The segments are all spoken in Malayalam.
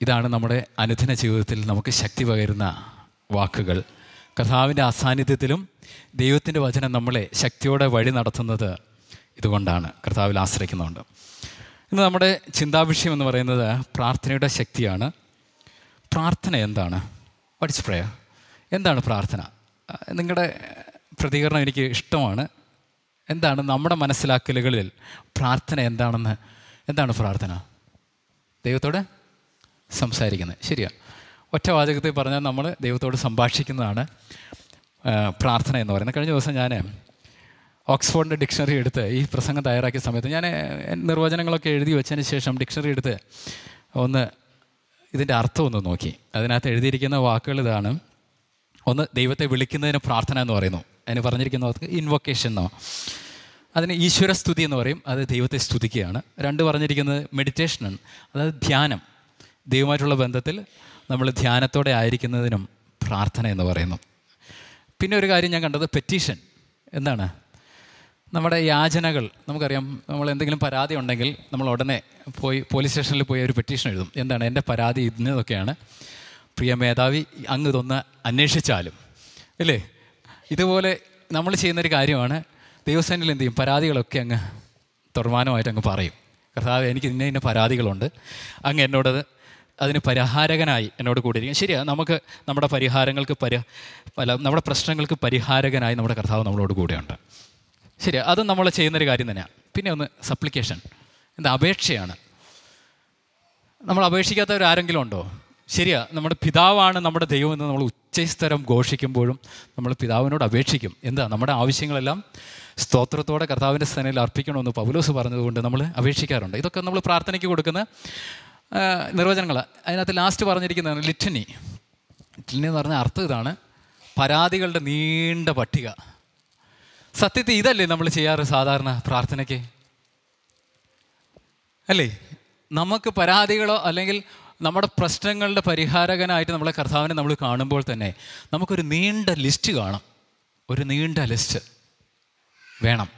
ഇതാണ് നമ്മുടെ അനുദിന ജീവിതത്തിൽ നമുക്ക് ശക്തി പകരുന്ന വാക്കുകൾ. കർത്താവിന്റെ അസാന്നിധ്യത്തിലും ദൈവത്തിന്റെ വചനം നമ്മളെ ശക്തിയോടെ വഴി നടത്തുന്നത് ഇതുകൊണ്ടാണ്. കർത്താവിൽ ആശ്രയിക്കുന്നതുകൊണ്ട്. ഇന്ന് നമ്മുടെ ചിന്താവിഷയം എന്ന് പറയുന്നത് പ്രാർത്ഥനയുടെ ശക്തിയാണ്. പ്രാർത്ഥന എന്താണ്? പഠിച്ച് പ്രയർ എന്താണ് പ്രാർത്ഥന? നിങ്ങളുടെ പ്രതികരണം എനിക്ക് ഇഷ്ടമാണ്. എന്താണ് നമ്മുടെ മനസ്സിലാക്കലുകളിൽ പ്രാർത്ഥന എന്താണെന്ന്? എന്താണ് പ്രാർത്ഥന? ദൈവത്തോട് സംസാരിക്കുന്നത്. ശരിയാ. ഒറ്റ വാചകത്തിൽ പറഞ്ഞാൽ നമ്മൾ ദൈവത്തോട് സംഭാഷിക്കുന്നതാണ് പ്രാർത്ഥന എന്ന് പറയുന്നത്. കഴിഞ്ഞ ദിവസം ഞാൻ ഓക്സ്ഫോർഡിന്റെ ഡിക്ഷണറി എടുത്ത് ഈ പ്രസംഗം തയ്യാറാക്കിയ സമയത്ത് ഞാൻ നിർവചനങ്ങളൊക്കെ എഴുതി വെച്ചതിന് ശേഷം ഡിക്ഷണറി എടുത്ത് ഒന്ന് ഇതിന്റെ അർത്ഥം ഒന്ന് നോക്കി. അതിനകത്ത് എഴുതിയിരിക്കുന്ന വാക്കുകൾ ഇതാണ് ഒന്ന് ദൈവത്തെ വിളിക്കുന്നതിന് പ്രാർത്ഥന എന്ന് പറയുന്നു. അതിന് പറഞ്ഞിരിക്കുന്ന വാക്ക് ഇൻവൊക്കേഷൻ എന്നോ അതിന് ഈശ്വര സ്തുതി എന്ന് പറയും. അത് ദൈവത്തെ സ്തുതിക്കുകയാണ്. രണ്ട് പറഞ്ഞിരിക്കുന്നത് മെഡിറ്റേഷനാണ് അതായത് ധ്യാനം. ദൈവമായിട്ടുള്ള ബന്ധത്തിൽ നമ്മൾ ധ്യാനത്തോടെ ആയിരിക്കുന്നതിനും പ്രാർത്ഥന എന്ന് പറയുന്നു. പിന്നെ ഒരു കാര്യം ഞാൻ കണ്ടത് പെറ്റീഷൻ എന്താണ്? നമ്മുടെ യാചനകൾ നമുക്കറിയാം നമ്മൾ എന്തെങ്കിലും പരാതി ഉണ്ടെങ്കിൽ നമ്മൾ ഉടനെ പോയി പോലീസ് സ്റ്റേഷനിൽ പോയി ഒരു പെറ്റീഷൻ എഴുതും. എന്താണ്? എന്റെ പരാതി ഇന്നതൊക്കെയാണ്. പ്രിയ മേധാവി അങ്ങ് ഇതൊന്ന് അന്വേഷിച്ചാലും. അല്ലേ? ഇതുപോലെ നമ്മൾ ചെയ്യുന്നൊരു കാര്യമാണ് ദൈവസേനയിൽ എന്ത് ചെയ്യും? പരാതികളൊക്കെ അങ്ങ് തുറമാനമായിട്ട് അങ്ങ് പറയും. കർത്താവ് എനിക്ക് ഇന്ന ഇന്ന പരാതികളുണ്ട്. അങ്ങ് എന്നോടത് അതിന് പരിഹാരകനായി എന്നോട് കൂടിയിരിക്കും ശരിയാ നമുക്ക് നമ്മുടെ പരിഹാരങ്ങൾക്ക് പരി അല്ല നമ്മുടെ പ്രശ്നങ്ങൾക്ക് പരിഹാരകനായി നമ്മുടെ കർത്താവ് നമ്മളോട് കൂടെയുണ്ട്. ശരി അത് നമ്മൾ ചെയ്യുന്നൊരു കാര്യം തന്നെയാണ് പിന്നെ ഒന്ന് സപ്ലിക്കേഷൻ. എന്താ അപേക്ഷയാണ്. നമ്മൾ അപേക്ഷിക്കാത്തവർ ആരെങ്കിലും ഉണ്ടോ? ശരിയാ നമ്മുടെ പിതാവാണ് നമ്മുടെ ദൈവം എന്ന് നമ്മൾ ഉച്ചസ്ഥരം ഘോഷിക്കുമ്പോഴും നമ്മൾ പിതാവിനോട് അപേക്ഷിക്കും. എന്താ നമ്മുടെ ആവശ്യങ്ങളെല്ലാം സ്തോത്രത്തോടെ കർത്താവിന്റെ സ്ഥാനയിൽ അർപ്പിക്കണമെന്ന് പൗലോസ് പറഞ്ഞതുകൊണ്ട് നമ്മൾ അപേക്ഷിക്കാറുണ്ട്. ഇതൊക്കെ നമ്മൾ പ്രാർത്ഥനയ്ക്ക് കൊടുക്കുന്ന നിർവചനങ്ങൾ അതിനകത്ത് ലാസ്റ്റ് പറഞ്ഞിരിക്കുന്നതാണ് ലിറ്റനി. ലിറ്റനി എന്ന് പറഞ്ഞ അർത്ഥം ഇതാണ് പരാതികളുടെ നീണ്ട പട്ടിക. സത്യത്തിൽ ഇതല്ലേ നമ്മൾ ചെയ്യാറ് സാധാരണ പ്രാർത്ഥനയ്ക്ക്? അല്ലേ? നമുക്ക് പരാതികളോ അല്ലെങ്കിൽ നമ്മുടെ പ്രശ്നങ്ങളുടെ പരിഹാരകനായിട്ട് നമ്മളെ കർത്താവിനെ നമ്മൾ കാണുമ്പോൾ തന്നെ നമുക്കൊരു നീണ്ട ലിസ്റ്റ് കാണാം. ഒരു നീണ്ട ലിസ്റ്റ് വേണം.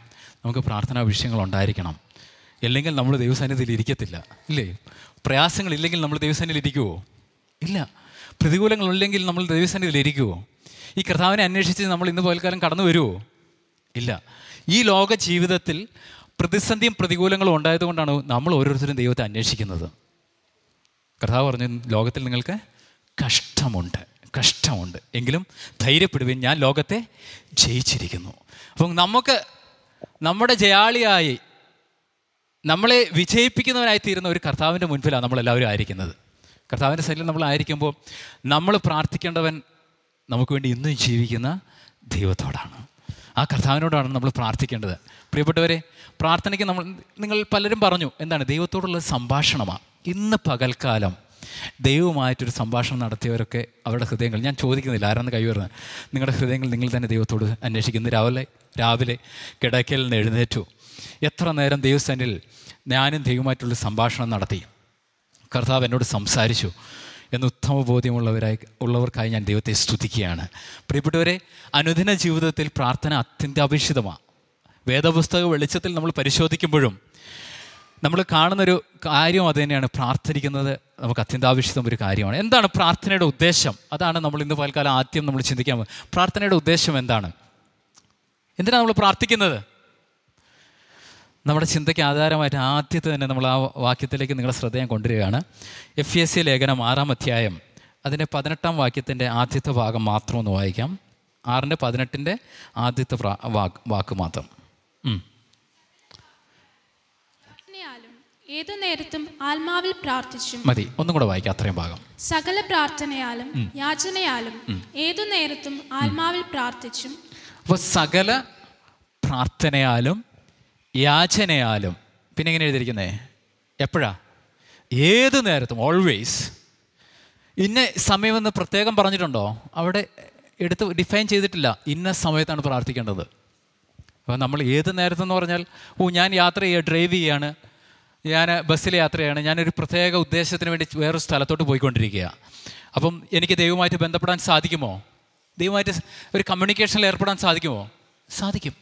നമുക്ക് പ്രാർത്ഥനാ വിഷയങ്ങൾ ഉണ്ടായിരിക്കണം. അല്ലെങ്കിൽ നമ്മൾ ദൈവസന്നിധിയിൽ ഇരിക്കത്തില്ല. ഇല്ലേ? പ്രയാസങ്ങളില്ലെങ്കിൽ നമ്മൾ ദൈവസന്നിധിയിൽ ഇരിക്കുമോ ഇല്ല. പ്രതികൂലങ്ങളില്ലെങ്കിൽ നമ്മൾ ദൈവസന്നിധിയിൽ ഇരിക്കുമോ ഈ കർത്താവിനെ അന്വേഷിച്ച് നമ്മൾ ഇന്ന് പോൽക്കാലം കടന്നു വരുമോ ഇല്ല. ഈ ലോക ജീവിതത്തിൽ പ്രതിസന്ധിയും പ്രതികൂലങ്ങളും ഉണ്ടായതുകൊണ്ടാണ് നമ്മൾ ഓരോരുത്തരും ദൈവത്തെ അന്വേഷിക്കുന്നത്. കർത്താവ് പറഞ്ഞു ലോകത്തിൽ നിങ്ങൾക്ക് കഷ്ടമുണ്ട് കഷ്ടമുണ്ട്. എങ്കിലും ധൈര്യപ്പെടുവിൻ. ഞാൻ ലോകത്തെ ജയിച്ചിരിക്കുന്നു. അപ്പം നമുക്ക് നമ്മുടെ ജയാളിയായി നമ്മളെ വിജയിപ്പിക്കുന്നവനായി തീരുന്ന ഒരു കർത്താവിന്റെ മുൻപിലാണ് നമ്മളെല്ലാവരും ആയിരിക്കുന്നത്. കർത്താവിന്റെ സൈഡിൽ നമ്മൾ ആയിരിക്കുമ്പോൾ നമ്മൾ പ്രാർത്ഥിക്കേണ്ടവൻ നമുക്ക് വേണ്ടി ഇന്നും ജീവിക്കുന്ന ദൈവത്തോടാണ്. ആ കർത്താവിനോടാണ് നമ്മൾ പ്രാർത്ഥിക്കേണ്ടത്. പ്രിയപ്പെട്ടവരെ പ്രാർത്ഥനയ്ക്ക് നമ്മൾ നിങ്ങൾ പലരും പറഞ്ഞു എന്താണ് ദൈവത്തോടുള്ള സംഭാഷണമാണ് ഇന്ന് പകൽക്കാലം ദൈവമായിട്ടൊരു സംഭാഷണം നടത്തിയവരൊക്കെ അവരുടെ ഹൃദയങ്ങൾ ഞാൻ ചോദിക്കുന്നില്ല ആരാന്ന് കൈവരുന്നത് നിങ്ങളുടെ ഹൃദയങ്ങൾ നിങ്ങൾ തന്നെ ദൈവത്തോട് അന്വേഷിക്കുന്നു. രാവിലെ രാവിലെ കിടക്കയിൽ നിന്ന് എഴുന്നേറ്റു. എത്ര നേരം ദൈവസേനയിൽ ഞാനും ദൈവമായിട്ടുള്ള സംഭാഷണം നടത്തി? കർത്താവ് എന്നോട് സംസാരിച്ചു. എന്ന് ഉത്തമ ബോധ്യമുള്ളവരായി ഉള്ളവർക്കായി ഞാൻ ദൈവത്തെ സ്തുതിക്കുകയാണ്. പ്രിയപ്പെട്ടവരെ അനുദിന ജീവിതത്തിൽ പ്രാർത്ഥന അത്യന്താപേക്ഷിതമാണ് വേദപുസ്തക വെളിച്ചത്തിൽ നമ്മൾ പരിശോധിക്കുമ്പോഴും നമ്മൾ കാണുന്നൊരു കാര്യം അത് തന്നെയാണ്. പ്രാർത്ഥിക്കുന്നത് നമുക്ക് അത്യന്താപേക്ഷിതം ഒരു കാര്യമാണ്. എന്താണ് പ്രാർത്ഥനയുടെ ഉദ്ദേശം? അതാണ് നമ്മൾ ഇന്ന് പൽക്കാലം ആദ്യം നമ്മൾ ചിന്തിക്കാൻ. പ്രാർത്ഥനയുടെ ഉദ്ദേശം എന്താണ്? എന്തിനാണ് നമ്മൾ പ്രാർത്ഥിക്കുന്നത്? നമ്മുടെ ചിന്തയ്ക്ക് ആധാരമായിട്ട് ആദ്യത്തെ തന്നെ നമ്മൾ ആ വാക്യത്തിലേക്ക് നിങ്ങളുടെ ശ്രദ്ധ ഞാൻ കൊണ്ടുവരികയാണ്. എഫ് എസ് സി ലേഖനം ആറാം അധ്യായം. അതിന്റെ പതിനെട്ടാം വാക്യത്തിന്റെ ആദ്യത്തെ ഭാഗം മാത്രം ഒന്ന് വായിക്കാം. ആറിന്റെ പതിനെട്ടിന്റെ ആദ്യത്തെ വാക്ക് വാക്ക് മാത്രം. ഏതു നേരത്തും ആത്മാവിൽ പ്രാർത്ഥിച്ചും മതി. ഒന്നും കൂടെ വായിക്കാം അത്രയും ഭാഗം. സകല പ്രാർത്ഥനയാലും യാചനയാലും ഏതു നേരത്തും ആത്മാവിൽ പ്രാർത്ഥിച്ചും അപ്പോൾ സകല പ്രാർത്ഥനയാലും യാചനയാലും പിന്നെ എങ്ങനെ എഴുതിയിരിക്കുന്നേ? എപ്പോഴാ? ഏത് നേരത്തും ഓൾവേസ് ഇന്ന സമയമെന്ന് പ്രത്യേകം പറഞ്ഞിട്ടുണ്ടോ? അവിടെ എടുത്ത് ഡിഫൈൻ ചെയ്തിട്ടില്ല. ഇന്ന സമയത്താണ് പ്രാർത്ഥിക്കേണ്ടത്. അപ്പോൾ നമ്മൾ ഏത് നേരത്തെന്ന് പറഞ്ഞാൽ ഓ ഞാൻ യാത്ര ചെയ്യുക ഡ്രൈവ് ചെയ്യാണ്. ഞാൻ ബസ്സിൽ യാത്രയാണ്. ഞാനൊരു പ്രത്യേക ഉദ്ദേശത്തിന് വേണ്ടി വേറൊരു സ്ഥലത്തോട്ട് പോയിക്കൊണ്ടിരിക്കുക അപ്പം എനിക്ക് ദൈവമായിട്ട് ബന്ധപ്പെടാൻ സാധിക്കുമോ? ദൈവമായിട്ട് ഒരു കമ്മ്യൂണിക്കേഷനിൽ ഏർപ്പെടാൻ സാധിക്കുമോ? സാധിക്കും.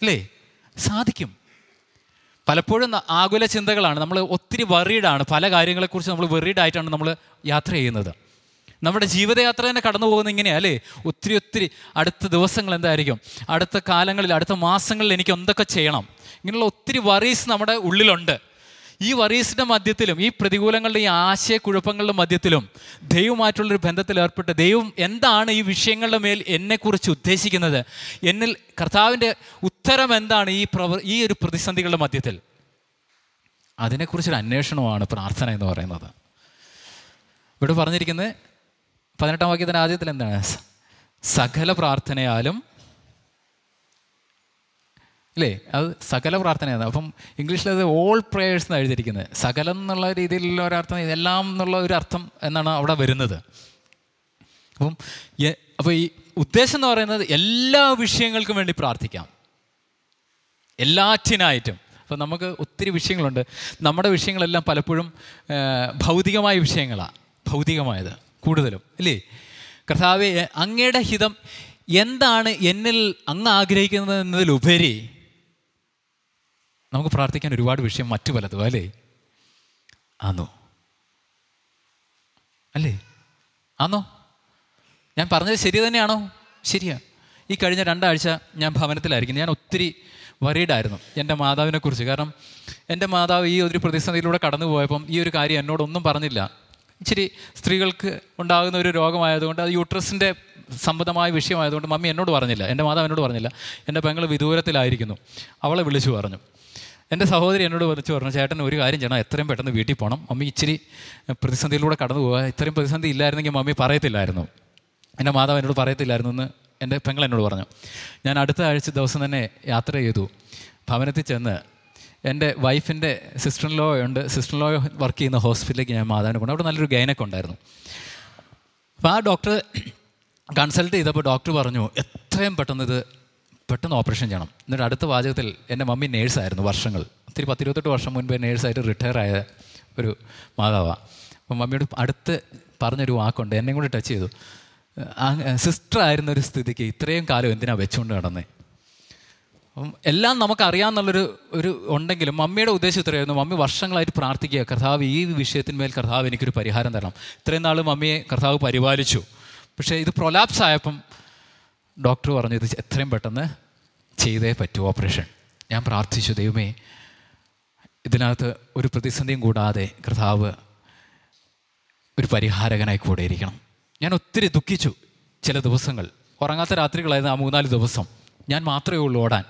അല്ലേ? സാധിക്കും. പലപ്പോഴും ആകുല ചിന്തകളാണ്. നമ്മൾ ഒത്തിരി വറീഡാണ് പല കാര്യങ്ങളെക്കുറിച്ച് നമ്മൾ വെറീഡായിട്ടാണ് നമ്മൾ യാത്ര ചെയ്യുന്നത്. നമ്മുടെ ജീവിതയാത്ര തന്നെ കടന്നു പോകുന്നത് ഇങ്ങനെയാ അല്ലേ? ഒത്തിരി ഒത്തിരി അടുത്ത ദിവസങ്ങൾ എന്തായിരിക്കും? അടുത്ത കാലങ്ങളിൽ അടുത്ത മാസങ്ങളിൽ എനിക്ക് എന്തൊക്കെ ചെയ്യണം? ഇങ്ങനെയുള്ള ഒത്തിരി വറീസ് നമ്മുടെ ഉള്ളിലുണ്ട്. ഈ വറീസിന്റെ മധ്യത്തിലും ഈ പ്രതികൂലങ്ങളുടെ ഈ ആശയക്കുഴപ്പങ്ങളുടെ മധ്യത്തിലും ദൈവമായിട്ടുള്ളൊരു ബന്ധത്തിൽ ഏർപ്പെട്ട് ദൈവം എന്താണ് ഈ വിഷയങ്ങളുടെ മേൽ എന്നെക്കുറിച്ച് ഉദ്ദേശിക്കുന്നത്? എന്നിൽ കർത്താവിന്റെ ഉത്തരം എന്താണ് ഈ പ്രവ ഈ ഒരു പ്രതിസന്ധികളുടെ മധ്യത്തിൽ? അതിനെക്കുറിച്ചൊരു അന്വേഷണമാണ് പ്രാർത്ഥന എന്ന് പറയുന്നത്. ഇവിടെ പറഞ്ഞിരിക്കുന്നത് പതിനെട്ടാം വാക്യത്തിന്റെ ആദ്യത്തിൽ എന്താണ്? സകല പ്രാർത്ഥനയാലും അല്ലേ അത് സകല പ്രാർത്ഥനയാണ്. അപ്പം ഇംഗ്ലീഷിൽ അത് ഓൾ പ്രേയേഴ്സ് എന്ന് എഴുതിയിരിക്കുന്നത്. സകലം എന്നുള്ള രീതിയിലുള്ള ഒരർത്ഥം ഇതെല്ലാം എന്നുള്ള ഒരു അർത്ഥം എന്നാണ് അവിടെ വരുന്നത്. അപ്പം അപ്പോൾ ഈ ഉദ്ദേശം എന്ന് പറയുന്നത് എല്ലാ വിഷയങ്ങൾക്കും വേണ്ടി പ്രാർത്ഥിക്കാം. എല്ലാറ്റിനായിട്ടും. അപ്പോൾ നമുക്ക് ഒത്തിരി വിഷയങ്ങളുണ്ട്. നമ്മുടെ വിഷയങ്ങളെല്ലാം പലപ്പോഴും ഭൗതികമായ വിഷയങ്ങളാണ് ഭൗതികമായത്. കൂടുതലും. അല്ലേ കർത്താവ് അങ്ങയുടെ ഹിതം എന്താണ് എന്നിൽ അങ്ങ് ആഗ്രഹിക്കുന്നത് എന്നതിലുപരി നമുക്ക് പ്രാർത്ഥിക്കാൻ ഒരുപാട് വിഷയം മറ്റു പലതും അല്ലേ? ആന്നോ? അല്ലേ? ആന്നോ? ഞാൻ പറഞ്ഞത് ശരി തന്നെയാണോ? ശരിയാ. ഈ കഴിഞ്ഞ രണ്ടാഴ്ച ഞാൻ ഭവനത്തിലായിരിക്കുന്നു. ഞാൻ ഒത്തിരി വറീഡായിരുന്നു എന്റെ മാതാവിനെക്കുറിച്ച്. കാരണം എന്റെ മാതാവ് ഈ ഒരു പ്രതിസന്ധിയിലൂടെ കടന്നു പോയപ്പം ഈ ഒരു കാര്യം എന്നോടൊന്നും പറഞ്ഞില്ല. ഇച്ചിരി സ്ത്രീകൾക്ക് ഉണ്ടാകുന്ന ഒരു രോഗമായതുകൊണ്ട് അത് യൂട്രസിന്റെ സംബന്ധമായ വിഷയമായതുകൊണ്ട് മമ്മി എന്നോട് പറഞ്ഞില്ല. എന്റെ മാതാവ് എന്നോട് പറഞ്ഞില്ല. എന്റെ പെങ്ങൾ വിദൂരത്തിലായിരിക്കുന്നു. അവളെ വിളിച്ചു പറഞ്ഞു. എന്റെ സഹോദരി എന്നോട് വിളിച്ചു പറഞ്ഞു ചേട്ടൻ ഒരു കാര്യം ചെയ്യണം. എത്രയും പെട്ടെന്ന് വീട്ടിൽ പോകണം മമ്മി ഇച്ചിരി പ്രതിസന്ധിയിലൂടെ കടന്നു പോകുക ഇത്രയും പ്രതിസന്ധി ഇല്ലായിരുന്നെങ്കിൽ മമ്മി പറയത്തില്ലായിരുന്നു. എന്റെ മാതാവ് എന്നോട് പറയത്തില്ലായിരുന്നു എന്ന് എന്റെ പെങ്ങൾ എന്നോട് പറഞ്ഞു. ഞാൻ അടുത്ത ആഴ്ച ദിവസം തന്നെ യാത്ര ചെയ്തു. ഭവനത്തിൽ ചെന്ന് എന്റെ വൈഫിന്റെ സിസ്റ്റർ ലോ ഉണ്ട്. സിസ്റ്റർ ലോ വർക്ക് ചെയ്യുന്ന ഹോസ്പിറ്റലിലേക്ക് ഞാൻ മാതാവിനെ കൊണ്ട് അവിടെ നല്ലൊരു ഗൈനൊക്കെ ഉണ്ടായിരുന്നു. അപ്പോൾ ആ ഡോക്ടർ കൺസൾട്ട് ചെയ്തപ്പോൾ ഡോക്ടർ പറഞ്ഞു എത്രയും പെട്ടെന്ന് ഇത് പെട്ടെന്ന് ഓപ്പറേഷൻ ചെയ്യണം. എന്നിട്ട് അടുത്ത വാചകത്തിൽ എന്റെ മമ്മി നേഴ്സായിരുന്നു വർഷങ്ങൾ. ഒത്തിരി പത്തിരുപത്തെട്ട് വർഷം മുൻപേ നേഴ്സായിട്ട് റിട്ടയർ ആയ ഒരു മാതാവാണ് അപ്പം മമ്മിയോട് അടുത്ത് പറഞ്ഞൊരു വാക്കുണ്ട്. എന്നെ കൂടി ടച്ച് ചെയ്തു. സിസ്റ്റർ ആയിരുന്ന ഒരു സ്ഥിതിക്ക് ഇത്രയും കാലം എന്തിനാണ് വെച്ചുകൊണ്ട് അപ്പം എല്ലാം നമുക്കറിയാമെന്നുള്ളൊരു ഒരു ഉണ്ടെങ്കിലും മമ്മിയുടെ ഉദ്ദേശം ഇത്രയായിരുന്നു. മമ്മി വർഷങ്ങളായിട്ട് പ്രാർത്ഥിക്കുക കർത്താവ് ഈ വിഷയത്തിന്മേൽ കർത്താവ് എനിക്കൊരു പരിഹാരം തരണം. ഇത്രയും നാൾ മമ്മിയെ കർത്താവ് പരിപാലിച്ചു. പക്ഷേ ഇത് പ്രൊലാപ്സ് ആയപ്പം ഡോക്ടർ പറഞ്ഞു ഇത് എത്രയും പെട്ടെന്ന് ചെയ്തേ പറ്റൂ ഓപ്പറേഷൻ ഞാൻ പ്രാർത്ഥിച്ചു ദൈവമേ ഇതിനകത്ത് ഒരു പ്രതിസന്ധിയും കൂടാതെ കർത്താവ് ഒരു പരിഹാരകനായി കൂടെ ഇരിക്കണം ഞാൻ ഒത്തിരി ദുഃഖിച്ചു ചില ദിവസങ്ങൾ. ഉറങ്ങാത്ത രാത്രികളായിരുന്നു ആ മൂന്നാൽ ദിവസം. ഞാൻ മാത്രമേ ഉള്ളൂ ഓടാൻ.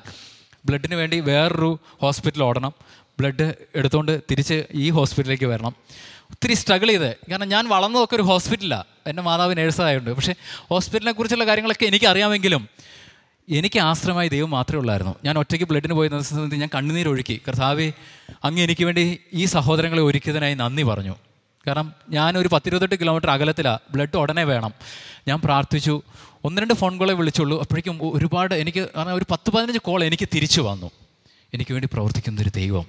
ബ്ലഡിന് വേണ്ടി വേറൊരു ഹോസ്പിറ്റൽ ഓടണം. ബ്ലഡ് എടുത്തുകൊണ്ട് തിരിച്ച് ഈ ഹോസ്പിറ്റലിലേക്ക് വരണം. ഒത്തിരി സ്ട്രഗിൾ ചെയ്ത്. കാരണം ഞാൻ വളർന്നതൊക്കെ ഒരു ഹോസ്പിറ്റലാണ് എന്റെ മാതാവ് നേഴ്സായതുകൊണ്ട് പക്ഷേ ഹോസ്പിറ്റലിനെ കുറിച്ചുള്ള കാര്യങ്ങളൊക്കെ എനിക്കറിയാമെങ്കിലും എനിക്ക് ആശ്രയമായി ദൈവം മാത്രമേ ഉള്ളായിരുന്നു. ഞാൻ ഒറ്റയ്ക്ക് ബ്ലഡിന് പോയി ദിവസത്തിൽ ഞാൻ കണ്ണുനീരൊഴുക്കി കർത്താവെ അങ്ങ് എനിക്ക് വേണ്ടി ഈ സഹോദരങ്ങളെ ഒരുക്കിയതിനായി നന്ദി പറഞ്ഞു. കാരണം ഞാനൊരു പത്തിരുപത്തെട്ട് കിലോമീറ്റർ അകലത്തിലാണ് ബ്ലഡ് ഉടനെ വേണം. ഞാൻ പ്രാർത്ഥിച്ചു. ഒന്ന് രണ്ട് ഫോൺ കോളെ വിളിച്ചുള്ളൂ. അപ്പോഴേക്കും ഒരുപാട് എനിക്ക് ഒരു പത്ത് പതിനഞ്ച് കോൾ എനിക്ക് തിരിച്ചു വന്നു. എനിക്ക് വേണ്ടി പ്രവർത്തിക്കുന്ന ഒരു ദൈവം.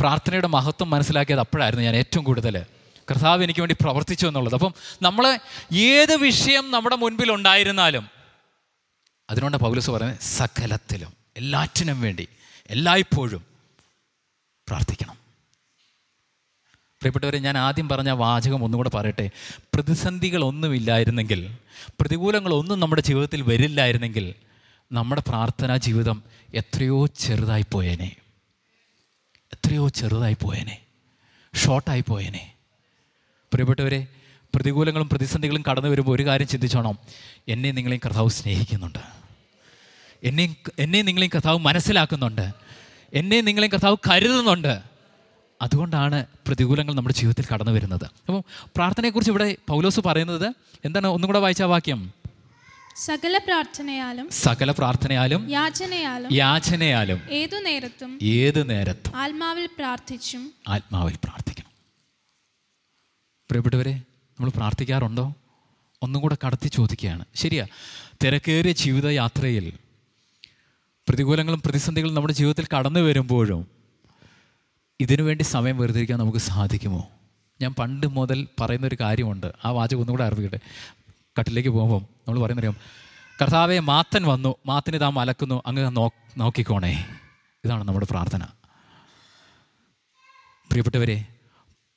പ്രാർത്ഥനയുടെ മഹത്വം മനസ്സിലാക്കിയത് അപ്പോഴായിരുന്നു ഞാൻ ഏറ്റവും കൂടുതൽ കർത്താവ് എനിക്ക് വേണ്ടി പ്രവർത്തിച്ചു എന്നുള്ളത്. അപ്പം നമ്മൾ ഏത് വിഷയം നമ്മുടെ മുൻപിൽ ഉണ്ടായിരുന്നാലും അതിനോട് പൗലസ് പറയുന്നത് സകലത്തിലും എല്ലാറ്റിനും വേണ്ടി എല്ലായ്പ്പോഴും പ്രാർത്ഥിക്കണം. പ്രിയപ്പെട്ടവരെ ഞാൻ ആദ്യം പറഞ്ഞ വാചകം ഒന്നുകൂടെ പറയട്ടെ. പ്രതിസന്ധികളൊന്നുമില്ലായിരുന്നെങ്കിൽ പ്രതികൂലങ്ങളൊന്നും നമ്മുടെ ജീവിതത്തിൽ വരില്ലായിരുന്നെങ്കിൽ നമ്മുടെ പ്രാർത്ഥനാ ജീവിതം എത്രയോ ചെറുതായി പോയേനെ എത്രയോ ചെറുതായി പോയേനെ ഷോർട്ടായി പോയേനെ പ്രിയപ്പെട്ടവരെ പ്രതികൂലങ്ങളും പ്രതിസന്ധികളും കടന്നു വരുമ്പോൾ ഒരു കാര്യം ചിന്തിച്ചോണം. എന്നെ നിങ്ങളെയും കർത്താവ് സ്നേഹിക്കുന്നുണ്ട്. എന്നെയും എന്നെയും നിങ്ങളെയും കർത്താവ് മനസ്സിലാക്കുന്നുണ്ട്. എന്നെയും നിങ്ങളെയും കർത്താവ് കരുതുന്നുണ്ട്. അതുകൊണ്ടാണ് പ്രതികൂലങ്ങൾ നമ്മുടെ ജീവിതത്തിൽ കടന്നു വരുന്നത്. അപ്പം പ്രാർത്ഥനയെക്കുറിച്ച് ഇവിടെ പൗലോസ് പറയുന്നത് എന്താണ്? ഒന്നും കൂടെ വായിച്ച വാക്യം. സകല പ്രാർത്ഥനയാലും സകല പ്രാർത്ഥനയാലും യാചനയാലും യാചനയാലും ഏതു നേരത്തും ഏത് നേരത്തും ആത്മാവിൽ പ്രാർത്ഥിച്ചും ആത്മാവിൽ പ്രാർത്ഥിക്കണം. പ്രിയപ്പെട്ടവരെ നമ്മൾ പ്രാർത്ഥിക്കാറുണ്ടോ? ഒന്നും കൂടെ കടത്തി ചോദിക്കുകയാണ്. ശരിയാ തിരക്കേറിയ ജീവിതയാത്രയിൽ പ്രതികൂലങ്ങളും പ്രതിസന്ധികളും നമ്മുടെ ജീവിതത്തിൽ കടന്നു വരുമ്പോഴും ഇതിനു വേണ്ടി സമയം വേർതിരിക്കാൻ നമുക്ക് സാധിക്കുമോ? ഞാൻ പണ്ട് മുതൽ പറയുന്നൊരു കാര്യമുണ്ട്. ആ വാചകം ഒന്നുകൂടെ അറിവിക്കട്ടെ കട്ടിലേക്ക് പോകുമ്പം നമ്മൾ പറയുന്നറിയാം കർത്താവെ മാത്തൻ വന്നു. മാത്തിന് താൻ മലക്കുന്നു. അങ്ങ് നോ നോക്കിക്കോണേ. ഇതാണ് നമ്മുടെ പ്രാർത്ഥന. പ്രിയപ്പെട്ടവരെ